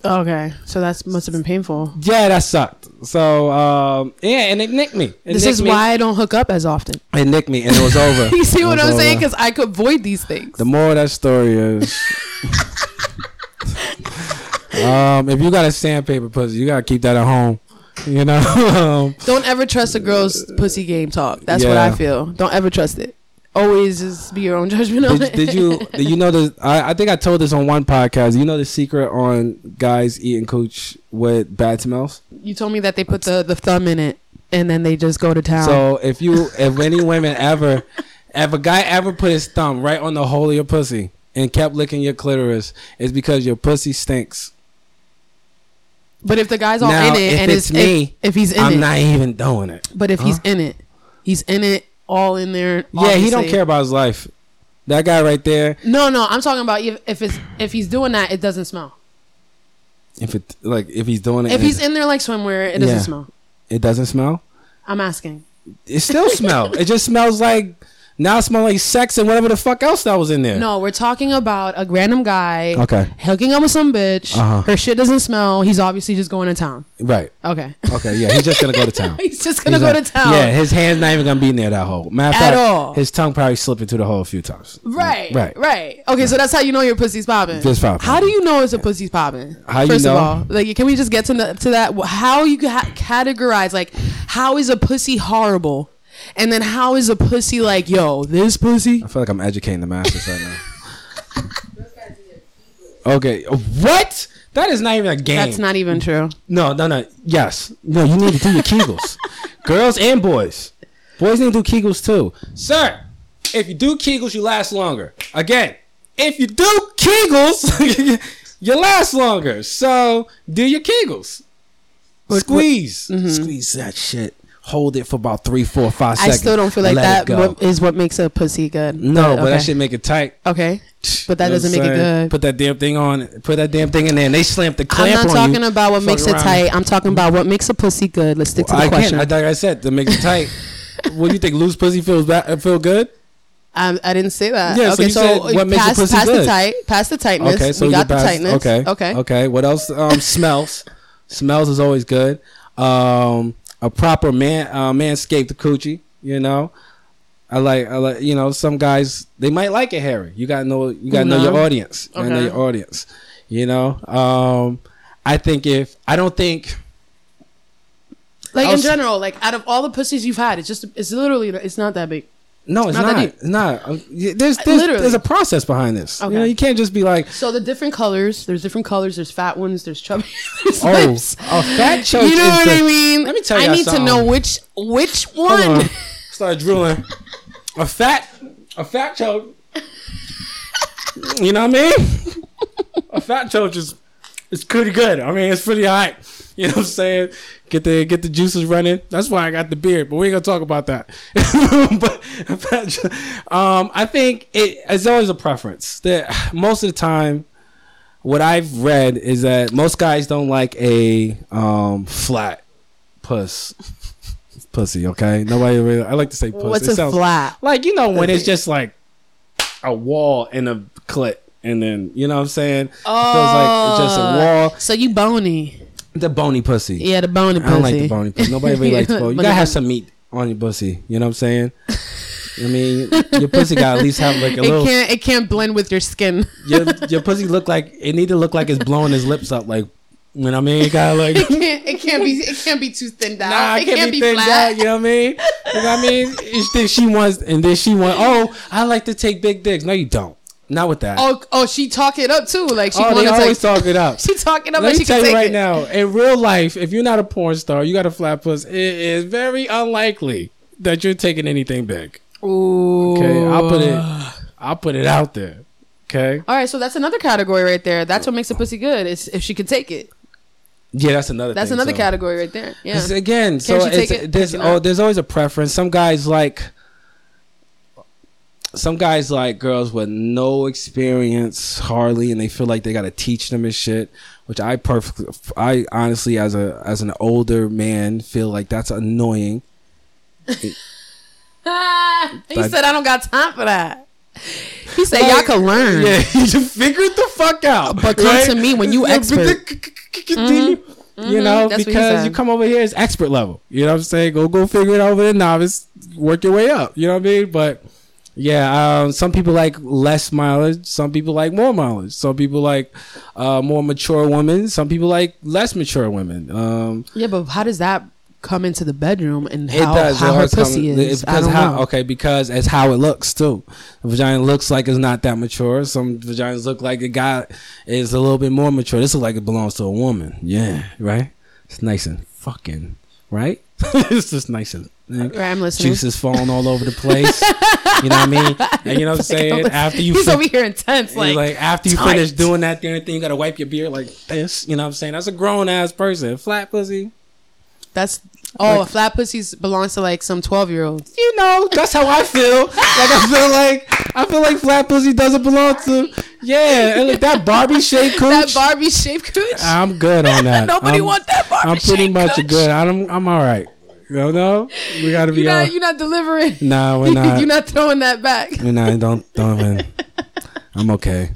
Okay, so that must have been painful. Yeah, that sucked. So um, yeah, and it nicked me. It this nicked is me. why I don't hook up as often. It nicked me, and it was over. you see what I'm saying? Because I could avoid these things. the more of that story is, um, if you got a sandpaper pussy, you gotta keep that at home. You know, um, Don't ever trust a girl's pussy game talk. That's what I feel. Don't ever trust it. Always just be your own judgment on did, it. did you did you know the? I, I think I told this on one podcast. You know the secret on guys eating cooch with bad smells. You told me that they put the, the thumb in it and then they just go to town. So if you, if any women ever, if a guy ever put his thumb right on the hole of your pussy and kept licking your clitoris, it's because your pussy stinks. but if the guy's all Now, in it if and it's if, me, if, if he's in I'm it, not even doing it. but if he's in it, he's in it all in there. Yeah, he don't care about his life. That guy right there. No, no, I'm talking about if, if it's if he's doing that, it doesn't smell. If it like if he's doing it, If he's in there like swimwear, it doesn't Yeah. smell. it doesn't smell. I'm asking. It still smell. It just smells like Now it smells like sex and whatever the fuck else that was in there. No, we're talking about a random guy. Okay. Hooking up with some bitch. Uh-huh. Her shit doesn't smell. He's obviously just going to town. Right. Okay. Okay. Yeah. He's just gonna go to town. He's just gonna He's go like- to town. Yeah. His hand's not even gonna be near that hole. Matter of At fact, all. his tongue probably slipped into the hole a few times. Right, Right. right, right. Okay, so that's how you know your pussy's popping. Just popping. How do you know it's a pussy's popping? How you First know? of all, like, can we just get to to that? How you ca- categorize like how is a pussy horrible, and then how is a pussy like yo this pussy? I feel like I'm educating the masses right now. okay. Uh, what? That is not even a game. That's not even true. No, no, no. Yes. No, you need to do your Kegels. Girls and boys. Boys need to do Kegels too. Sir, if you do Kegels, you last longer. Again, if you do Kegels, you last longer. So do your Kegels. Squeeze. Mm-hmm. Squeeze that shit. Hold it for about three, four, five seconds. I still don't feel like that what, is what makes a pussy good. no, but okay. that should make it tight. okay. But that You know doesn't make it good. Put that damn thing on. Put that damn thing in there, and they slamp the clamp I'm not talking you. about what Fuck makes it tight. I'm talking about what makes a pussy good. Let's stick to the I question. can't. Like I said, to make it tight. what do you think? Loose pussy feels bad, feel good? Um, I didn't say that. Yeah, so okay, you said what makes a pass, pussy pass the good. tight, pass the tightness. Okay, so we got the tightness. Okay, okay. okay. What else? Um, smells. smells is always good. Um, a proper man, uh, manscaped coochie. You know, I like. I like. You know, some guys they might like it hairy. You gotta know. You gotta know your audience. You gotta know your audience. You know. Um, I think if I don't think Like I in general, like out of all the pussies you've had, it's just it's literally it's not that big. No, it's Not not. It's not. Um, There's there's, Literally. there's a process behind this. You Okay. know, you can't just be like, So the different colors, there's different colors. There's fat ones. There's chubby. There's oh, lips. a fat choke. You know what the- I mean? Let me tell you I need to know which which one. on. Start drooling. A fat, a fat choke. You know what I mean? A fat choke is it's pretty good. I mean, it's pretty hot. You know what I'm saying? Get the get the juices running. That's why I got the beard, but we ain't gonna talk about that. but um, I think it, it's always a preference. That most of the time, what I've read is that most guys don't like a um, flat puss pussy. Okay, nobody really. I like to say pussy. What's It a flat? like you know when it's just like a wall and a clit and then you know what I'm saying Oh, feels like it's just a wall So you bony? The bony pussy Yeah, the bony pussy. I don't like the bony pussy nobody really likes bony you gotta have some meat on your pussy you know what I'm saying I mean your pussy got at least have like a little It little can't it can't blend with your skin. your, your pussy look like it need to look like it's blowing his lips up like you know what I mean gotta like It can't it can't be it can't be too thinned out. Nah, it it can't, be, thinned out. You know what I mean? You know what I mean? Then she wants, and then she wants. Oh, I like to take big dicks. No, you don't. Not with that. Oh oh she talk it up too. Like she oh, they to always talk it up. she talking up Let me she can tell you right it. now, in real life, if you're not a porn star, you got a flat puss. It is very unlikely that you're taking anything big. Ooh. Okay, I'll put it. I'll put it out there. Okay. All right, so that's another category right there. That's what makes a pussy good. Is if she could take it. Yeah, that's another. That's thing, another so. category right there. Yeah. Again, so she it's, take it? there's Can oh, there's always a preference. Some guys like some guys like girls with no experience hardly, and they feel like they got to teach them and shit. Which I perfectly, I honestly, as a as an older man, feel like that's annoying. he But- said I don't got time for that. He said y'all can learn. Yeah, you just figure it the fuck out. But come to me when you expert. You know, Mhm, that's what he because you come over here as expert level. You know what I'm saying? Go go figure it out over the novice. Work your way up. You know what I mean? But yeah, um, some people like less mileage. Some people like more mileage. Some people like uh, more mature women. Some people like less mature women. Um, Yeah, but how does that come into the bedroom and it how, does. how It her pussy come- is? It's because how know. okay because it's how it looks too. The vagina looks like it's not that mature. Some vaginas look like a guy is a little bit more mature. This looks like it belongs to a woman. Yeah, right. It's nice and fucking right. it's just nice and. I'm listening. Juices falling all over the place. you know what I mean? And you know what I'm saying? After you He's fin- over here intense, like, like, after you tight. finish doing that damn thing, you gotta wipe your beard like this. You know what I'm saying? That's a grown ass person. Flat pussy. that's oh, Like- flat pussies belongs to like some twelve year olds. you know, that's how I feel. Like I feel like I feel like flat pussy doesn't belong to. Yeah, and like that Barbie shaped That. Barbie shaped cooch. I'm good on that. Nobody I'm, want that Barbie I'm pretty much cooch. good. I'm I'm all right. No, no, we gotta be. You're all- not, you're not delivering. nah, we're not. you're not throwing that back. We're not. Don't don't even. I'm okay.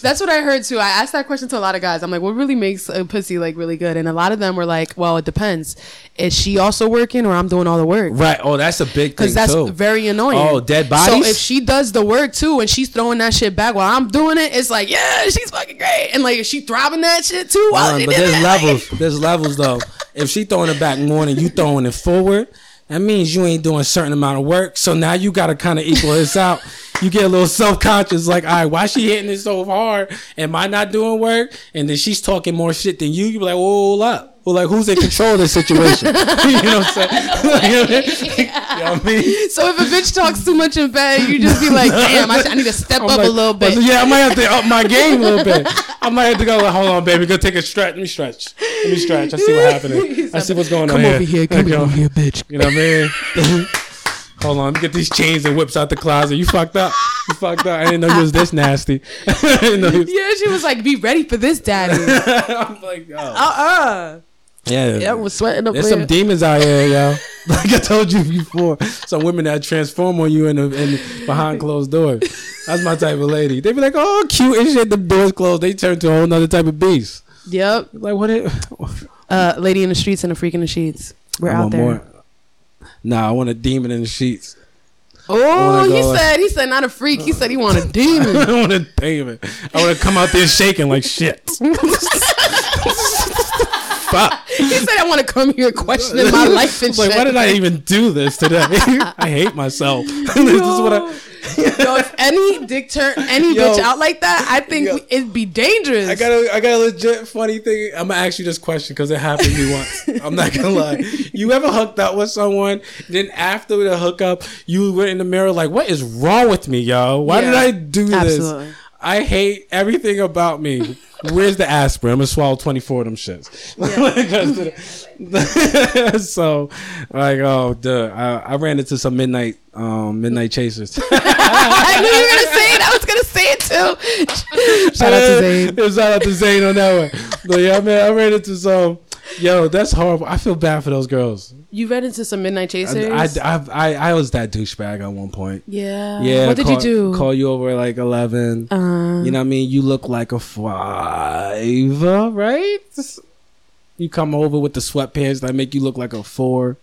That's what I heard too. I asked that question to a lot of guys. I'm like, what really makes a pussy like really good? And a lot of them were like, well, it depends. Is she also working or I'm doing all the work? Right. Oh, that's a big thing Because that's too. very annoying. Oh, dead bodies. So if she does the work too and she's throwing that shit back while I'm doing it, it's like, yeah, she's fucking great. And like, is she throbbing that shit too while Um, but there's it? levels. There's levels though. If she throwing it back more than you throwing it forward, that means you ain't doing a certain amount of work. So now you gotta kind of equal this out. You get a little self conscious, like, all right, why she hitting it so hard? Am I not doing work? And then she's talking more shit than you. You be like, whoa, hold up. Well, like, who's in control of this situation? you know what I'm saying? you know what I mean? So if a bitch talks too much in bed, you just be like, damn, I, I need to step I'm up like- a little bit. Yeah, I might have to up my game a little bit. I might have to go. Like, Hold on, baby. Go take a stretch. Let me stretch. Let me stretch. I see what's happening. I see what's going on Come over here. Come over here, bitch. You know what I mean? Hold on. Get these chains and whips out the closet. You fucked up. You fucked up. I didn't know you was this nasty. I didn't know you was- Yeah, she was like, be ready for this, daddy. I'm like, oh. Uh-uh. Yeah. Yeah, I was sweating up There's there. some demons out here, yo. Like I told you before, some women that transform on you in, the, in behind closed doors. That's my type of lady. They be like, "Oh, cute and shit." The doors closed. They turn to a whole other type of beast. Yep. Like what? It, Uh, lady in the streets and a freak in the sheets. We're I out there. more. Nah, I want a demon in the sheets. Oh, he go- said he said not a freak. He said he want a demon. I want a demon. I want to come out there shaking like shit. Fuck. he said I want to come here questioning my life and like, shit. why did I even do this today? I hate myself. this is what I. Yo, if any dick turn any Yo. bitch out like that, I think it'd be dangerous. I got a, I got a legit funny thing. I'm gonna ask you this question because it happened to me once. I'm not gonna lie. You ever hooked up with someone, then after the hookup, you went in the mirror like, "What is wrong with me, yo? Why did I do Absolutely. this? I hate everything about me." Where's the aspirin? I'm gonna swallow 24 of them shits. so, like, oh, duh. I, I ran into some midnight, um, midnight chasers. I knew you were gonna say it. I was gonna say it too. Shout out to Zayn. Yeah, Shout out to Zane on that one. But yeah, man, I ran into some. Yo, that's horrible. I feel bad for those girls. You ran into some midnight chasers. I, I, I, I was that douchebag at one point. yeah. Yeah. What did call, you do? Call you over at like eleven. Uh, you know what I mean? You look like a five, right? You come over with the sweatpants that make you look like a four,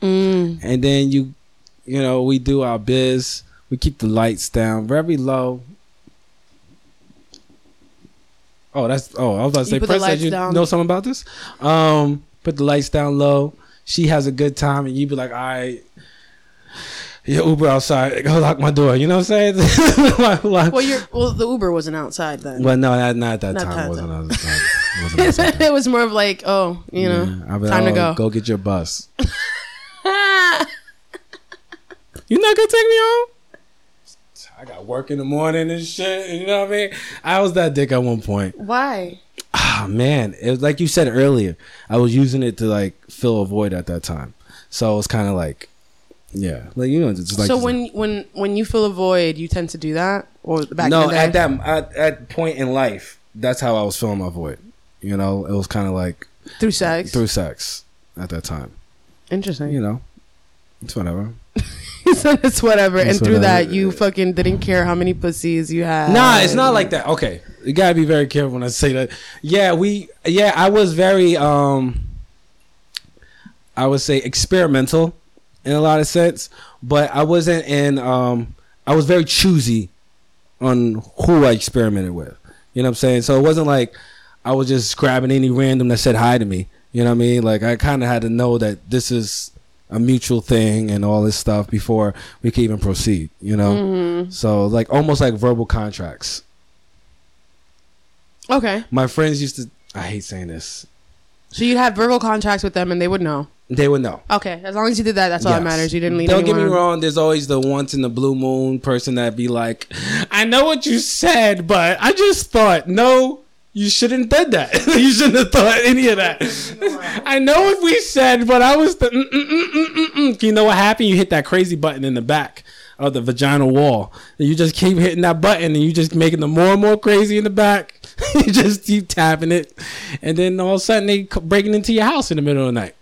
mm, and then you, you know, we do our biz. We keep the lights down very low. Oh, that's oh, I was about to say, the Prince, you down. know something about this? Um, put the lights down low. She has a good time, and you be like, all right. Yeah, Uber outside. Go lock my door. You know what I'm saying? Like- like- well, you're well. The Uber wasn't outside then. well, no, not, not at that Not time. that wasn't time. at that time. Wasn't time. it was more of like, oh, you know, Yeah, I'll be time to go. oh, Go get your bus. You're not gonna take me home? I got work in the morning and shit. You know what I mean? I was that dick at one point. Why? Ah man, it was like you said earlier. I was using it to like fill a void at that time. So it was kind of like, yeah, like you know, just like so when when when you fill a void, you tend to do that, or back no in the day? at that at at point in life, that's how I was filling my void. You know, it was kind of like through sex. through sex at that time. Interesting. You know, it's whatever. so it's whatever. And through whatever. that, you fucking didn't care how many pussies you had. Nah, it's not like that. Okay, you gotta be very careful when I say that. Yeah, we. Yeah, I was very. um I would say experimental in a lot of sense, but I wasn't in. um I was very choosy on who I experimented with. You know what I'm saying? So it wasn't like I was just grabbing any random that said hi to me. You know what I mean? Like I kind of had to know that this is a mutual thing and all this stuff before we could even proceed. You know? Mm-hmm. So like almost like verbal contracts. Okay. My friends used to. I hate saying this. So you'd have verbal contracts with them, and they would know. They would know. Okay, as long as you did that, that's all that matters. You didn't leave. Don't get me wrong. There's always the once in the blue moon person that be like, "I know what you said, but I just thought no." You shouldn't have did that. you shouldn't have thought any of that. I know what we said, but I was the. Mm, mm, mm. You know what happened? You hit that crazy button in the back of the vaginal wall. And you just keep hitting that button, and you just making them more and more crazy in the back. you just keep tapping it, and then all of a sudden they breaking into your house in the middle of the night.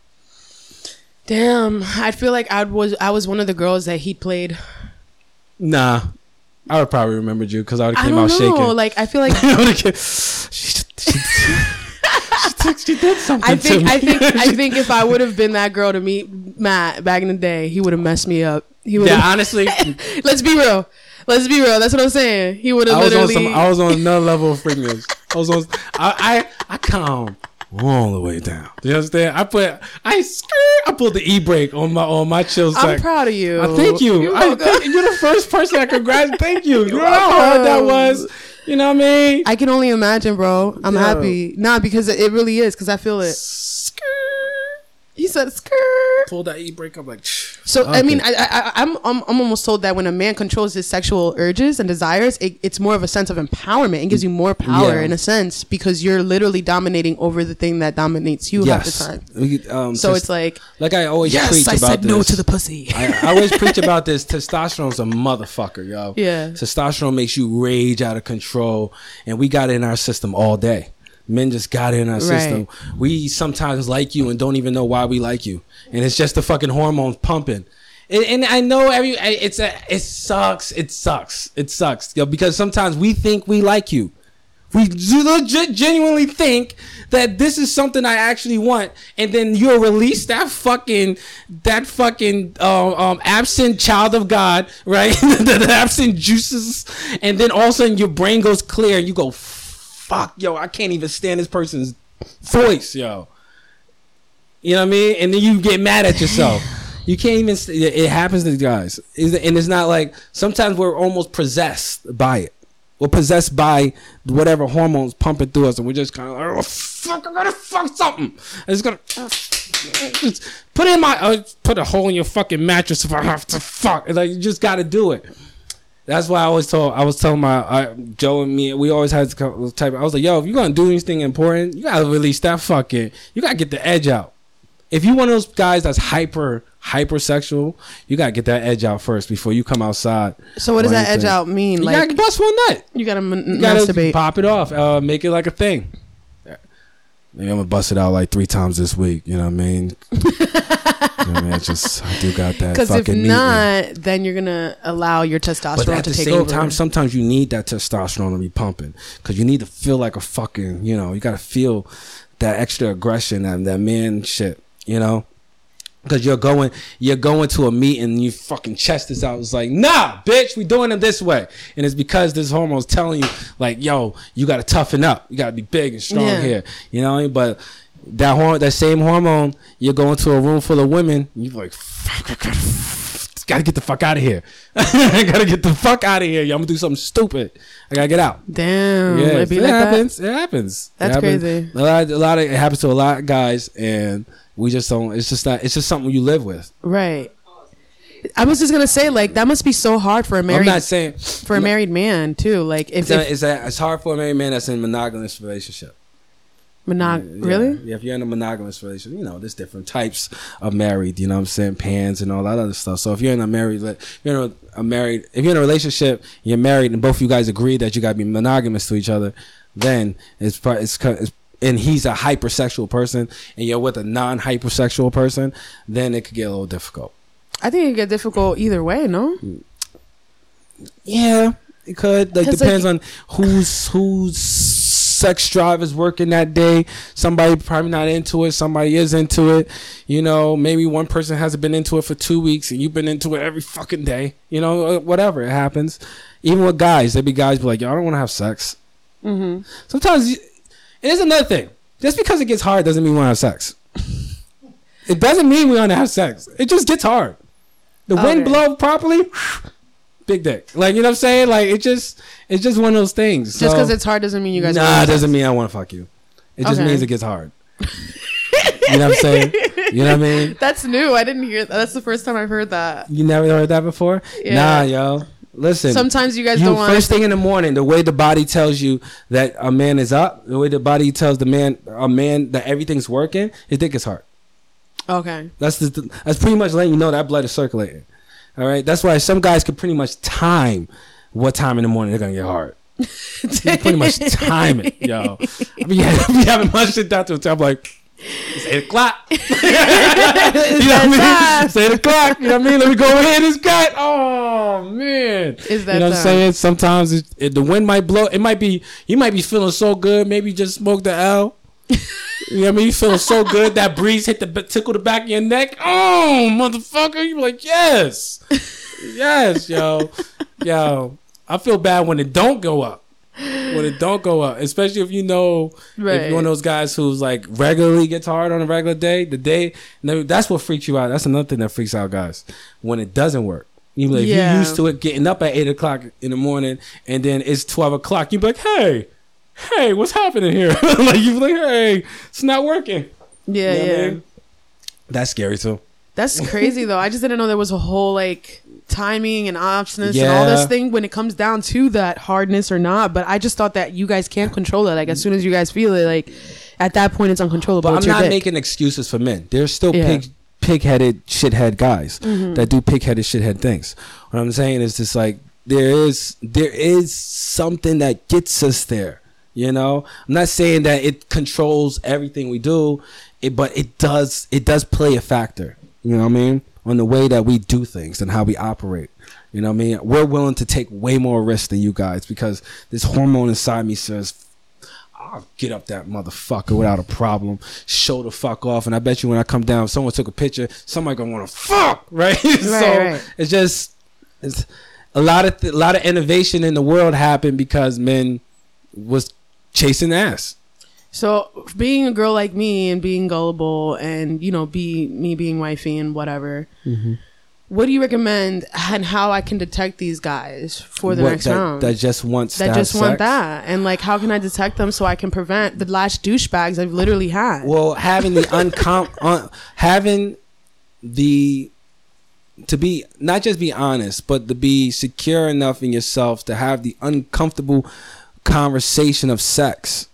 Damn, I feel like I was I was one of the girls that he played. Nah, I would probably remembered you because I would have came out know. shaking. Like I feel like I would've ca- she, she, she, took- she did something I think to me. I think I think if I would have been that girl to meet Matt back in the day, he would have messed me up. He would. yeah, honestly, Let's be real. Let's be real. That's what I'm saying. He would have I was on literally. some. I was on another level of freakness. I was on. I I, I calm all the way down. Do you understand? I put. I skirt. I pulled the e brake on my on my chill I'm side. proud of you. I thank you. You're I thank- you're the first person I congratulate. Thank you. You know how hard that was. You know what I mean? I can only imagine, bro. I'm Yo. happy. Nah, because it really is. Because I feel it. Skirt. He said skirt. Pull that e brake. I'm like. So I mean, I, I, I'm, I'm I'm almost told that when a man controls his sexual urges and desires, it, it's more of a sense of empowerment. It gives you more power Yeah. in a sense because you're literally dominating over the thing that dominates you half the time. Um, So it's like, like I always yes, preach I about said this. no to the pussy. I, I always preach about this. Testosterone's a motherfucker, yo. Yeah. Testosterone makes you rage out of control, and we got it in our system all day. Men just got in our system. We sometimes like you and don't even know why we like you, and it's just the fucking hormones pumping. And, and I know every it's a it sucks. It sucks. It sucks, because sometimes we think we like you. We legit, genuinely think that this is something I actually want, and then you'll release that fucking, that fucking uh, um, absent child of God, right? the, the absent juices, and then all of a sudden your brain goes clear, and you go, "Fuck, yo, I can't even stand this person's voice, yo." You know what I mean? And then you get mad at yourself. You can't even. st- It happens to guys, and it's not like sometimes we're almost possessed by it. We're possessed by whatever hormones pumping through us, and we're just kind of like, oh fuck, I gotta fuck something. I just gotta just put in my uh, put a hole in your fucking mattress if I have to fuck. Like you just gotta do it. That's why I always told I was telling my I, Joe and me we always had to co- type. I was like, yo, if you're gonna do anything important, you gotta release that fucking. You gotta get the edge out. If you one of those guys that's hyper hypersexual, you gotta get that edge out first before you come outside. So what does or that edge out mean? You like gotta bust one nut. you gotta, m- You gotta masturbate. pop it off. Uh, make it like a thing. Maybe I'm gonna bust it out like three times this week. You know what I mean? I mean? Just I do got that Because if not, then you're gonna allow your testosterone But at to the take same over. time, sometimes you need that testosterone to be pumping because you need to feel like a fucking, you know, you got to feel that extra aggression and that man shit, you know. Because you're going, you're going to a meeting, and you fucking chest is out. It's like, nah, bitch, we doing it this way, and it's because this hormone's telling you, like, yo, you got to toughen up, you got to be big and strong Yeah. here, you know. What I mean? But that hormone, that same hormone, you're going to a room full of women, you like, fuck, I gotta, get the fuck out of here. I gotta get the fuck out of here. Yo, I'm gonna do something stupid. I gotta get out. Damn, yeah, it it like happens. It happens. That's It happens. crazy. A lot, a lot of it happens to a lot of guys, and we just don't. It's just not. It's just something you live with. Right. I was just gonna say, like, that must be so hard for a I'm married not saying for a married man too. Like, if, it's, a, if it's, a, it's hard for a married man that's in a monogamous relationship. Monog- Yeah, really, Yeah, if you're in a monogamous relationship, you know, there's different types of married, you know what I'm saying, pans and all that other stuff. So if you're in a married, you're in a, a married, if you're in a relationship, you're married and both of you guys agree that you got to be monogamous to each other, then it's, it's, it's and he's a hypersexual person and you're with a non-hypersexual person, then it could get a little difficult. I think it get difficult either way. No, Yeah, it could. Like depends on who's whose sex drive is working that day. Somebody probably not into it. Somebody is into it. You know, maybe one person hasn't been into it for two weeks, and you've been into it every fucking day. You know, uh, whatever it happens. Even with guys, there be guys be like, "Yo, I don't want to have sex." mm-hmm. Sometimes, you, and there's another thing. Just because it gets hard doesn't mean we want to have sex. it doesn't mean we want to have sex. It just gets hard. The wind blow properly, big dick. Like you know what I'm saying? Like it just it's just one of those things. just because it's hard doesn't mean you guys. Nah, it doesn't mean I want to fuck you. It just Okay. means it gets hard. you know what I'm saying? You know what I mean? That's new. I didn't hear that. That's the first time I've heard that. You never heard that before? Yeah. Nah, yo. Listen. Sometimes you guys you don't want. first thing in the morning, the way the body tells you that a man is up, the way the body tells the man a man that everything's working, his dick is hard. Okay. That's the that's pretty much letting you know that blood is circulating. All right, that's why some guys can pretty much time what time in the morning they're gonna get hard. Pretty much time it, yo. I be, I be having my shit down to a time like It's eight o'clock. you know what I mean? It's eight o'clock. You know what I mean? Let me go ahead and cut. Oh man. It's that you know what I'm saying? Sometimes it, it, the wind might blow. It might be you might be feeling so good. Maybe you just smoke the L. You know what I mean? You feeling so good that breeze hit the tickle the back of your neck. Oh, motherfucker! You like, yes, yes, yo, yo. I feel bad when it don't go up. When it don't go up, especially if you know if you're one of those guys who's like regularly gets hard on a regular day, the day that's what freaks you out. That's another thing that freaks out guys when it doesn't work. You like yeah. you're used to it getting up at eight o'clock in the morning, and then it's twelve o'clock. You be like, hey, hey, what's happening here? like you be like, hey, it's not working. Yeah, You know what I yeah. mean? That's scary too. That's crazy though. I just didn't know there was a whole like timing and obstinacy and all this thing when it comes down to that hardness or not. But I just thought that you guys can't control it. Like as soon as you guys feel it, like at that point it's uncontrollable. But It's I'm not dick. making excuses for men. There's still Yeah. pig pig-headed shithead guys Mm-hmm. that do pig-headed shithead things. What I'm saying is just like there is there is something that gets us there. You know, I'm not saying that it controls everything we do, it, but it does it does play a factor. You know what I mean? On the way that we do things and how we operate. You know what I mean? We're willing to take way more risks than you guys because this hormone inside me says I'll get up that motherfucker without a problem. Show the fuck off, and I bet you when I come down, if someone took a picture, somebody gonna want to fuck, right? so right. it's just it's a lot of th- a lot of innovation in the world happened because men was chasing ass. So being a girl like me and being gullible and you know be me being wifey and whatever. Mm-hmm. What do you recommend and how I can detect these guys for the What- next that, round? that just wants that just want that and like how can I detect them so I can prevent the last douchebags I've literally had? Well, having the uncom un- having the to be not just be honest, but to be secure enough in yourself to have the uncomfortable conversation of sex.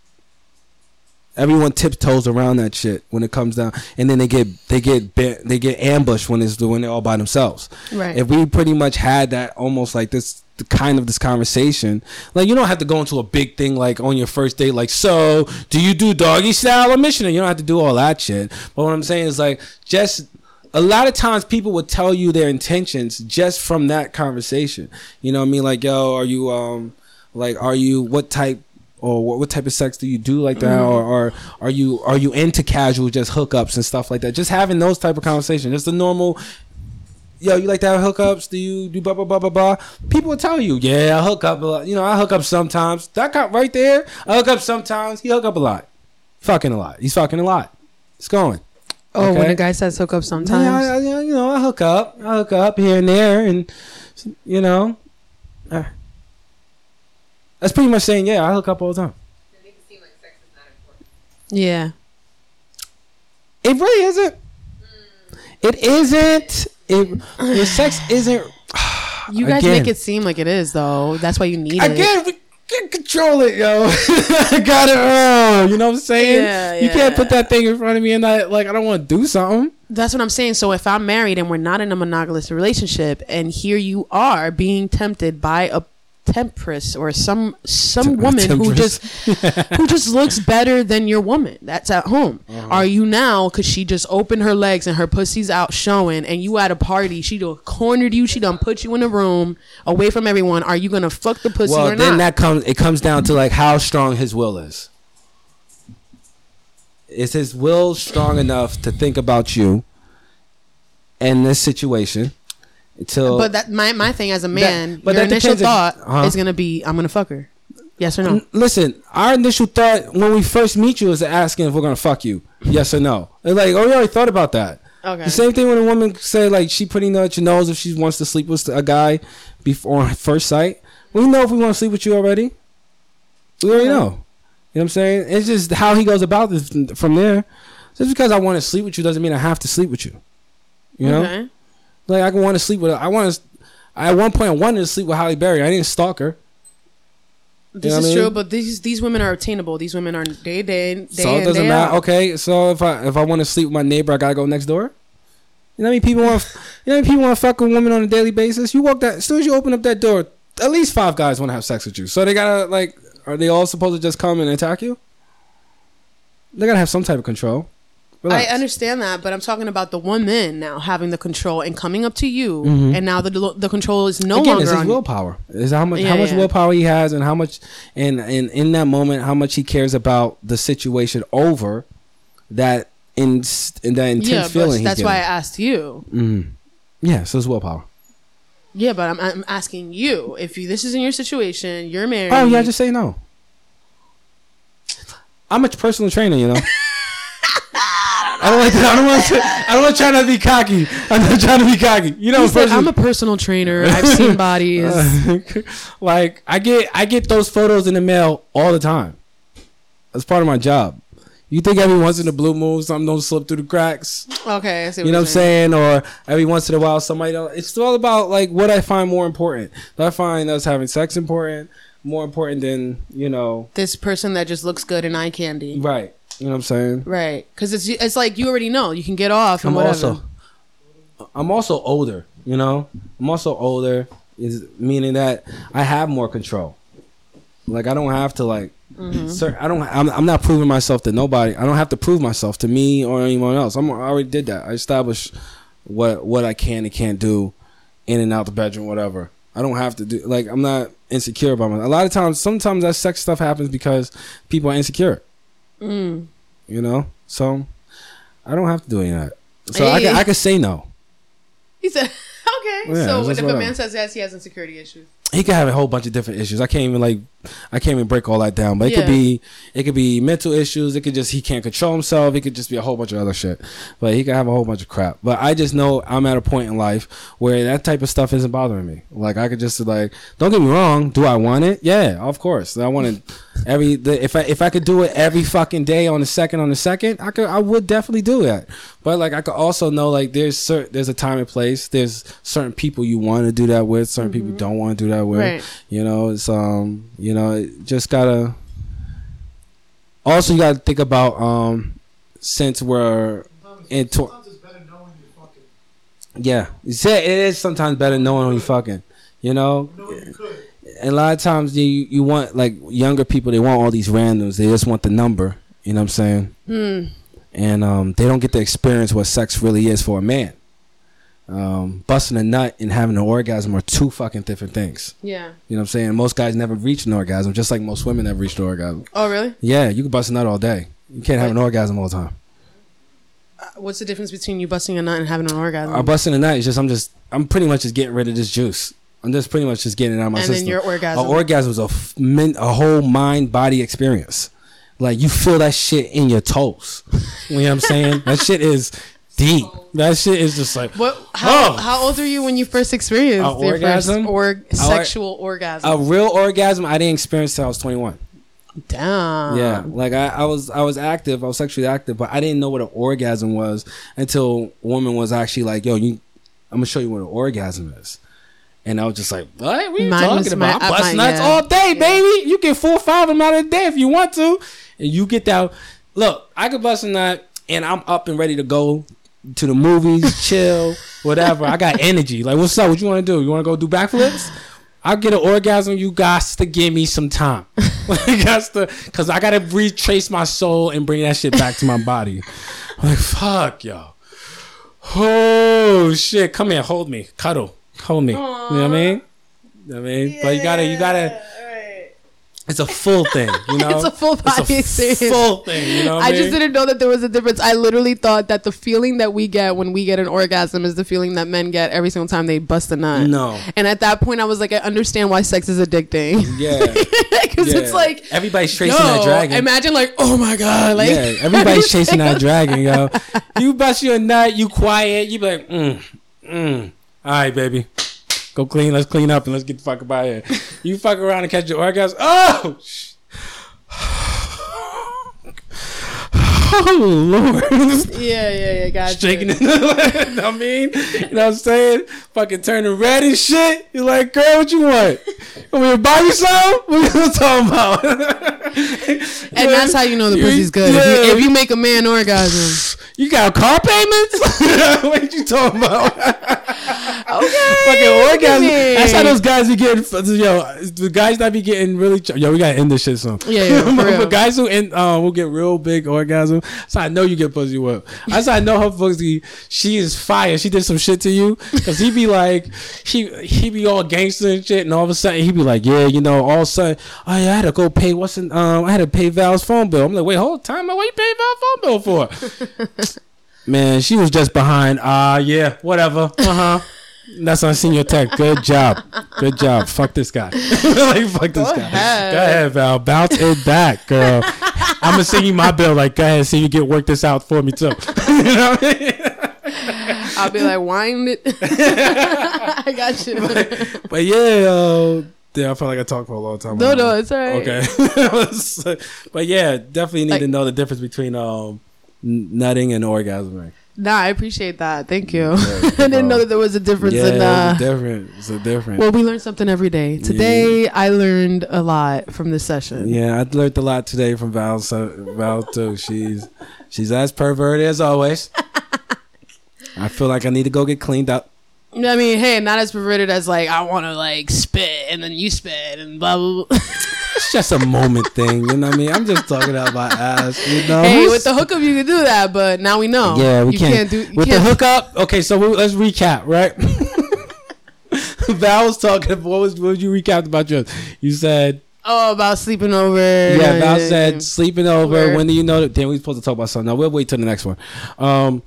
Everyone tiptoes around that shit when it comes down, and then they get they get they get ambushed when it's when they're all by themselves. Right. If we pretty much had that almost like this the kind of this conversation, like you don't have to go into a big thing like on your first date, like so do you do doggy style or missionary? You don't have to do all that shit. But what I'm saying is like just a lot of times people would tell you their intentions just from that conversation. You know what I mean? Like, yo, are you um like are you what type or what, what type of sex do you do like that? Or, or are you are you into casual just hookups and stuff like that? Just having those type of conversations just the normal yo you like to have hookups? Do you do blah blah blah blah blah? People will tell you yeah i hook up a lot. You know i hook up sometimes. That guy right there i hook up sometimes. He hook up a lot. Fucking a lot. He's fucking a lot. It's going. Oh, when okay. a guy says hook up yeah, sometimes. I, I- you know, I hook up, I hook up here and there, and you know, uh, that's pretty much saying, yeah, I hook up all the time. yeah. It really isn't. It isn't. It your sex isn't. You guys Again. make it seem like it is though. That's why you need it. Again, we can't control it, yo. I got it wrong. You know what I'm saying? Yeah, yeah. You can't put that thing in front of me and I like I don't want to do something. That's what I'm saying. So if I'm married and we're not in a monogamous relationship, and here you are being tempted by a temptress or some some woman who just who just looks better than your woman that's at home. Uh-huh. Are you now because she just opened her legs and her pussy's out showing, and you at a party? She done cornered you. She done put you in a room away from everyone. Are you gonna fuck the pussy Well, then not? that comes. It comes down to like how strong his will is. Is his will strong enough to think about you in this situation? Until but that my my thing as a man, but your that initial depends if- thought uh-huh. is gonna be, I'm gonna fuck her. Yes or no? Listen, our initial thought when we first meet you is asking if we're gonna fuck you, yes or no. It's like, oh, we already thought about that. Okay. The same thing when a woman say like she pretty much knows if she wants to sleep with a guy before on first sight. We know if we want to sleep with you already. We already Okay. know. You know what I'm saying? It's just how he goes about this from there. Just because I want to sleep with you doesn't mean I have to sleep with you. You know, Okay. Like I can want to sleep with. I want to. At one point, I wanted to sleep with Halle Berry. I didn't stalk her. This know is what I true, but these these women are attainable. These women are day day day so it doesn't matter. out. Okay, so if I if I want to sleep with my neighbor, I gotta go next door. You know how many people want? you know how many people want to fuck a woman on a daily basis? You walk that as soon as you open up that door, at least five guys want to have sex with you. So they gotta like, are they all supposed to just come and attack you? They gotta have some type of control. Relax. I understand that, but I'm talking about the woman now having the control and coming up to you, and now the the control is no Mm-hmm. Again, longer it's his willpower. Is how much Yeah, how much yeah. willpower he has, and how much, and and in that moment, how much he cares about the situation over that in, in that intense Yeah, feeling. that's why I asked you. Mm-hmm. Yeah, so it's willpower. Yeah, but I'm, I'm asking you if you, this is in your situation, you're married. Oh yeah, just say no. I'm a personal trainer, you know. I don't like. To, I don't want to. I don't want to try not to be cocky. I'm not trying to be cocky. You know, said, I'm a personal trainer. I've seen bodies. like I get I get those photos in the mail all the time. That's part of my job. You think every once in a blue moon something don't slip through the cracks? okay, I see You know what I'm saying? Or every once in a while somebody don't it's all about like what I find more important. Do I find us having sex important, more important than, you know, This person that just looks good in eye candy. right. You know what I'm saying? Right. Because it's, it's like you already know. You can get off and I'm whatever. also I'm also older, you know? I'm also older is meaning that I have more control. Like I don't have to like Mm-hmm. cer- I don't I'm, I'm not proving myself to nobody. I don't have to prove myself to me or anyone else. I'm, I already did that. I established what what I can and can't do in and out the bedroom whatever. I don't have to do like I'm not insecure about myself. A lot of times sometimes that sex stuff happens because people are insecure. Mm. You know? So I don't have to do any of that. So I can I can say no. He said, okay. Yeah, so if a man says yes, he has insecurity issues. he could have a whole bunch of different issues. I can't even like, I can't even break all that down. But it could be, it could be mental issues. It could just he can't control himself. It could just be a whole bunch of other shit. But he could have a whole bunch of crap. But I just know I'm at a point in life where that type of stuff isn't bothering me. Like I could just like, don't get me wrong. Do I want it? Yeah, of course. I want it every. The, if I if I could do it every fucking day on the second on the second, I could. I would definitely do that. But like I could also know like there's certain there's a time and place. There's certain people you want to do that with. Certain people you don't want to do that with. Right. You know, it's um, you know, just gotta. Also, you gotta think about um, since we're into. Sometimes it's better knowing you're fucking. Yeah, you it is sometimes better knowing when you're fucking. You know, Knowing you and a lot of times you you want like younger people they want all these randoms. They just want the number. You know what I'm saying? Hmm. And um, they don't get to experience what sex really is for a man. Um, busting a nut and having an orgasm are two fucking different things. Yeah. You know what I'm saying? Most guys never reach an orgasm, just like most women never reach an orgasm. Oh, really? Yeah, you can bust a nut all day. You can't have an orgasm all the time. Uh, What's the difference between you busting a nut and having an orgasm? I busting a nut is just I'm just I'm pretty much just getting rid of this juice. I'm just pretty much just getting it out of my and system. then your orgasm. An orgasm is a f- men, a whole mind body experience. Like you feel that shit in your toes. You know what I'm saying? that shit is deep. That shit is just like what? How, Oh. how old are you when you first experienced A your orgasm? first or sexual orgasm? a real orgasm. I didn't experience till I was 21. Damn. yeah, like I, I was I was active. I was sexually active, but I didn't know what an orgasm was until a woman was actually like, "Yo, you, I'm gonna show you what an orgasm is." And I was just like, "What? What are you Mine talking about? my- I'm busting my- nuts yeah. all day, baby. You get four or five of them out of the day if you want to, and you get that. Look, I could bust a nut, and I'm up and ready to go to the movies, chill, whatever. I got energy. Like, what's up? What you want to do? You want to go do backflips? I'll get an orgasm. You got to give me some time. Because cause I gotta retrace my soul and bring that shit back to my body. I'm like, fuck, yo. Oh shit. Come here, hold me. Cuddle. Hold me. You know what I mean? You know what I mean? but you gotta you gotta it's a full thing, you know? It's a full body thing. it's full thing, you know I mean? just didn't know that there was a difference. I literally thought that the feeling that we get when we get an orgasm is the feeling that men get every single time they bust a nut. No. And at that point, I was like, I understand why sex is addicting. Yeah. Because yeah. it's like, everybody's chasing yo, that dragon. imagine like, oh my god, like yeah, everybody's chasing that dragon, yo. You bust your nut, you quiet, you be like, mm, mm. All right, baby. Go clean, let's clean up and let's get the fuck out of here. You fuck around and catch your orgasm. Oh! Oh, Lord. yeah, yeah, yeah, gotcha. Shaking know what I mean? You know what I'm saying? Fucking turning red and shit. You're like, girl, what you want? You Want me to buy you some? What you talking about? And that's how you know the pussy's good. If, you, if you make a man orgasm. You got car payments? what you talking about? Okay. fucking orgasm. That's how those guys be getting. Yo, the guys that be getting really. Yo, we gotta end this shit soon. Yeah, yeah, but guys who end, uh, will get real big orgasm. So I know you get pussy whipped. That's how I know her pussy. She is fire. She did some shit to you because he be like, he he be all gangster and shit, and all of a sudden he be like, yeah, you know, all of a sudden, oh yeah, I had to go pay what's in, um, I had to pay Val's phone bill. I'm like, wait, hold time, what you pay Val's phone bill for? Man, she was just behind. Ah, yeah, whatever. Uh huh. That's on senior tech. Good job. Good job. Fuck this guy. like fuck this guy. ahead. Go ahead, Val. Bounce it back, girl. I'm gonna send you my bill. Like, go ahead, and see you get work this out for me too. you know what I mean? I'll be like, wind it. I got you. But yeah, uh, yeah, I felt like I talked for a long time. No, no, it's all right. Okay. but yeah, definitely need Like- to know the difference between um nutting and orgasming. Nah, I appreciate that. Thank you. Yeah, I didn't know that there was a difference yeah, in. Uh, different. It's a different. well, we learn something every day. Today, I learned a lot from this session. Yeah, I learned a lot today from Val. So Val too. She's she's as perverted as always. I feel like I need to go get cleaned up. I mean, hey, not as perverted as like I want to like spit and then you spit and blah blah. blah. It's just a moment thing, you know what I mean? I'm just talking out my ass, you know. hey, with the hookup you can do that, but now we know. yeah, we you can't, do. You with can't, the hookup. Okay, so we, let's recap, right? Val was talking. What was what did you recap about yours? You said Oh, about sleeping over. yeah. Val said sleeping over. Word. When do you know that? Damn, we supposed to talk about something. No, we'll wait till the next one. Um,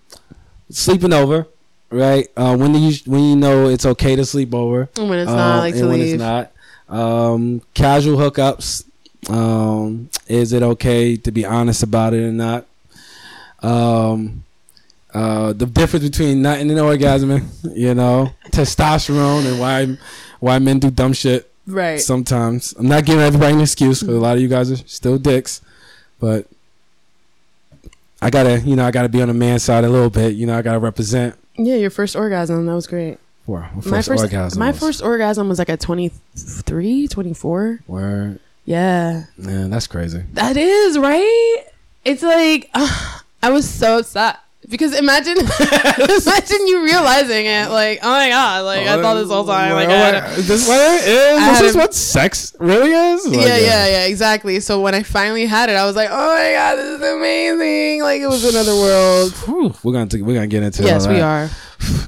sleeping over, right? Uh, when do you when you know it's okay to sleep over? when it's Um, not like to when leave. it's not. Um, casual hookups. Um, is it okay to be honest about it or not? Um, uh, the difference between nutting and orgasming, you know, testosterone and why why men do dumb shit Right. sometimes. I'm not giving everybody an excuse because a lot of you guys are still dicks, but I gotta, you know, I gotta be on the man side a little bit. You know, I gotta represent. yeah, your first orgasm. That was great. Wow, my first, my first orgasm. My was- first orgasm was like at 23, 24. word. Yeah. Man, that's crazy. That is right. It's like I was so upset because imagine, imagine you realizing it. Like, oh my god, like I thought this whole time. Like, a- is this what it is? I This is a- what sex really is? Like, yeah, yeah, yeah, exactly. So when I finally had it, I was like, oh my god, this is amazing. Like it was another world. Whew, we're gonna take, we're gonna get into it. Yes, we are.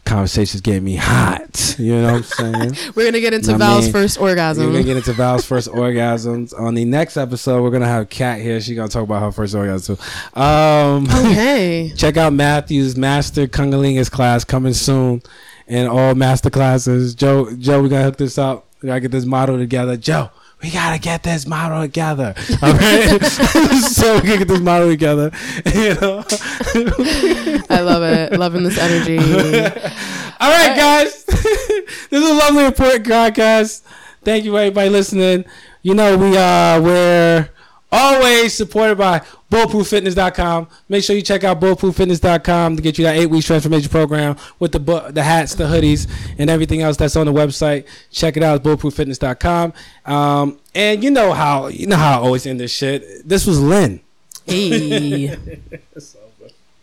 Conversations getting me hot. You know what I'm saying? We're gonna get into I Val's mean, first We're gonna get into Val's first orgasms on the next episode. We're gonna have Kat here. She's gonna talk about her first orgasm too. Um, okay. check out Matthew's Master Kungalingus class coming soon, and all master classes. Joe, Joe, we gotta hook this up. We gotta get this model together. Joe, we gotta get this model together. All right, so we can get this model together. You know. I love it. Loving this energy. All right, guys. this is a lovely important podcast. Thank you, everybody listening. You know we uh we're always supported by bulletprooffitness.com. Make sure you check out bulletprooffitness.com to get you that eight weeks transformation program with the bu- the hats, the hoodies, and everything else that's on the website. Check it out. It's bulletprooffitness.com. Um, and you know how you know how I always end this shit. This was Lynn. hey. So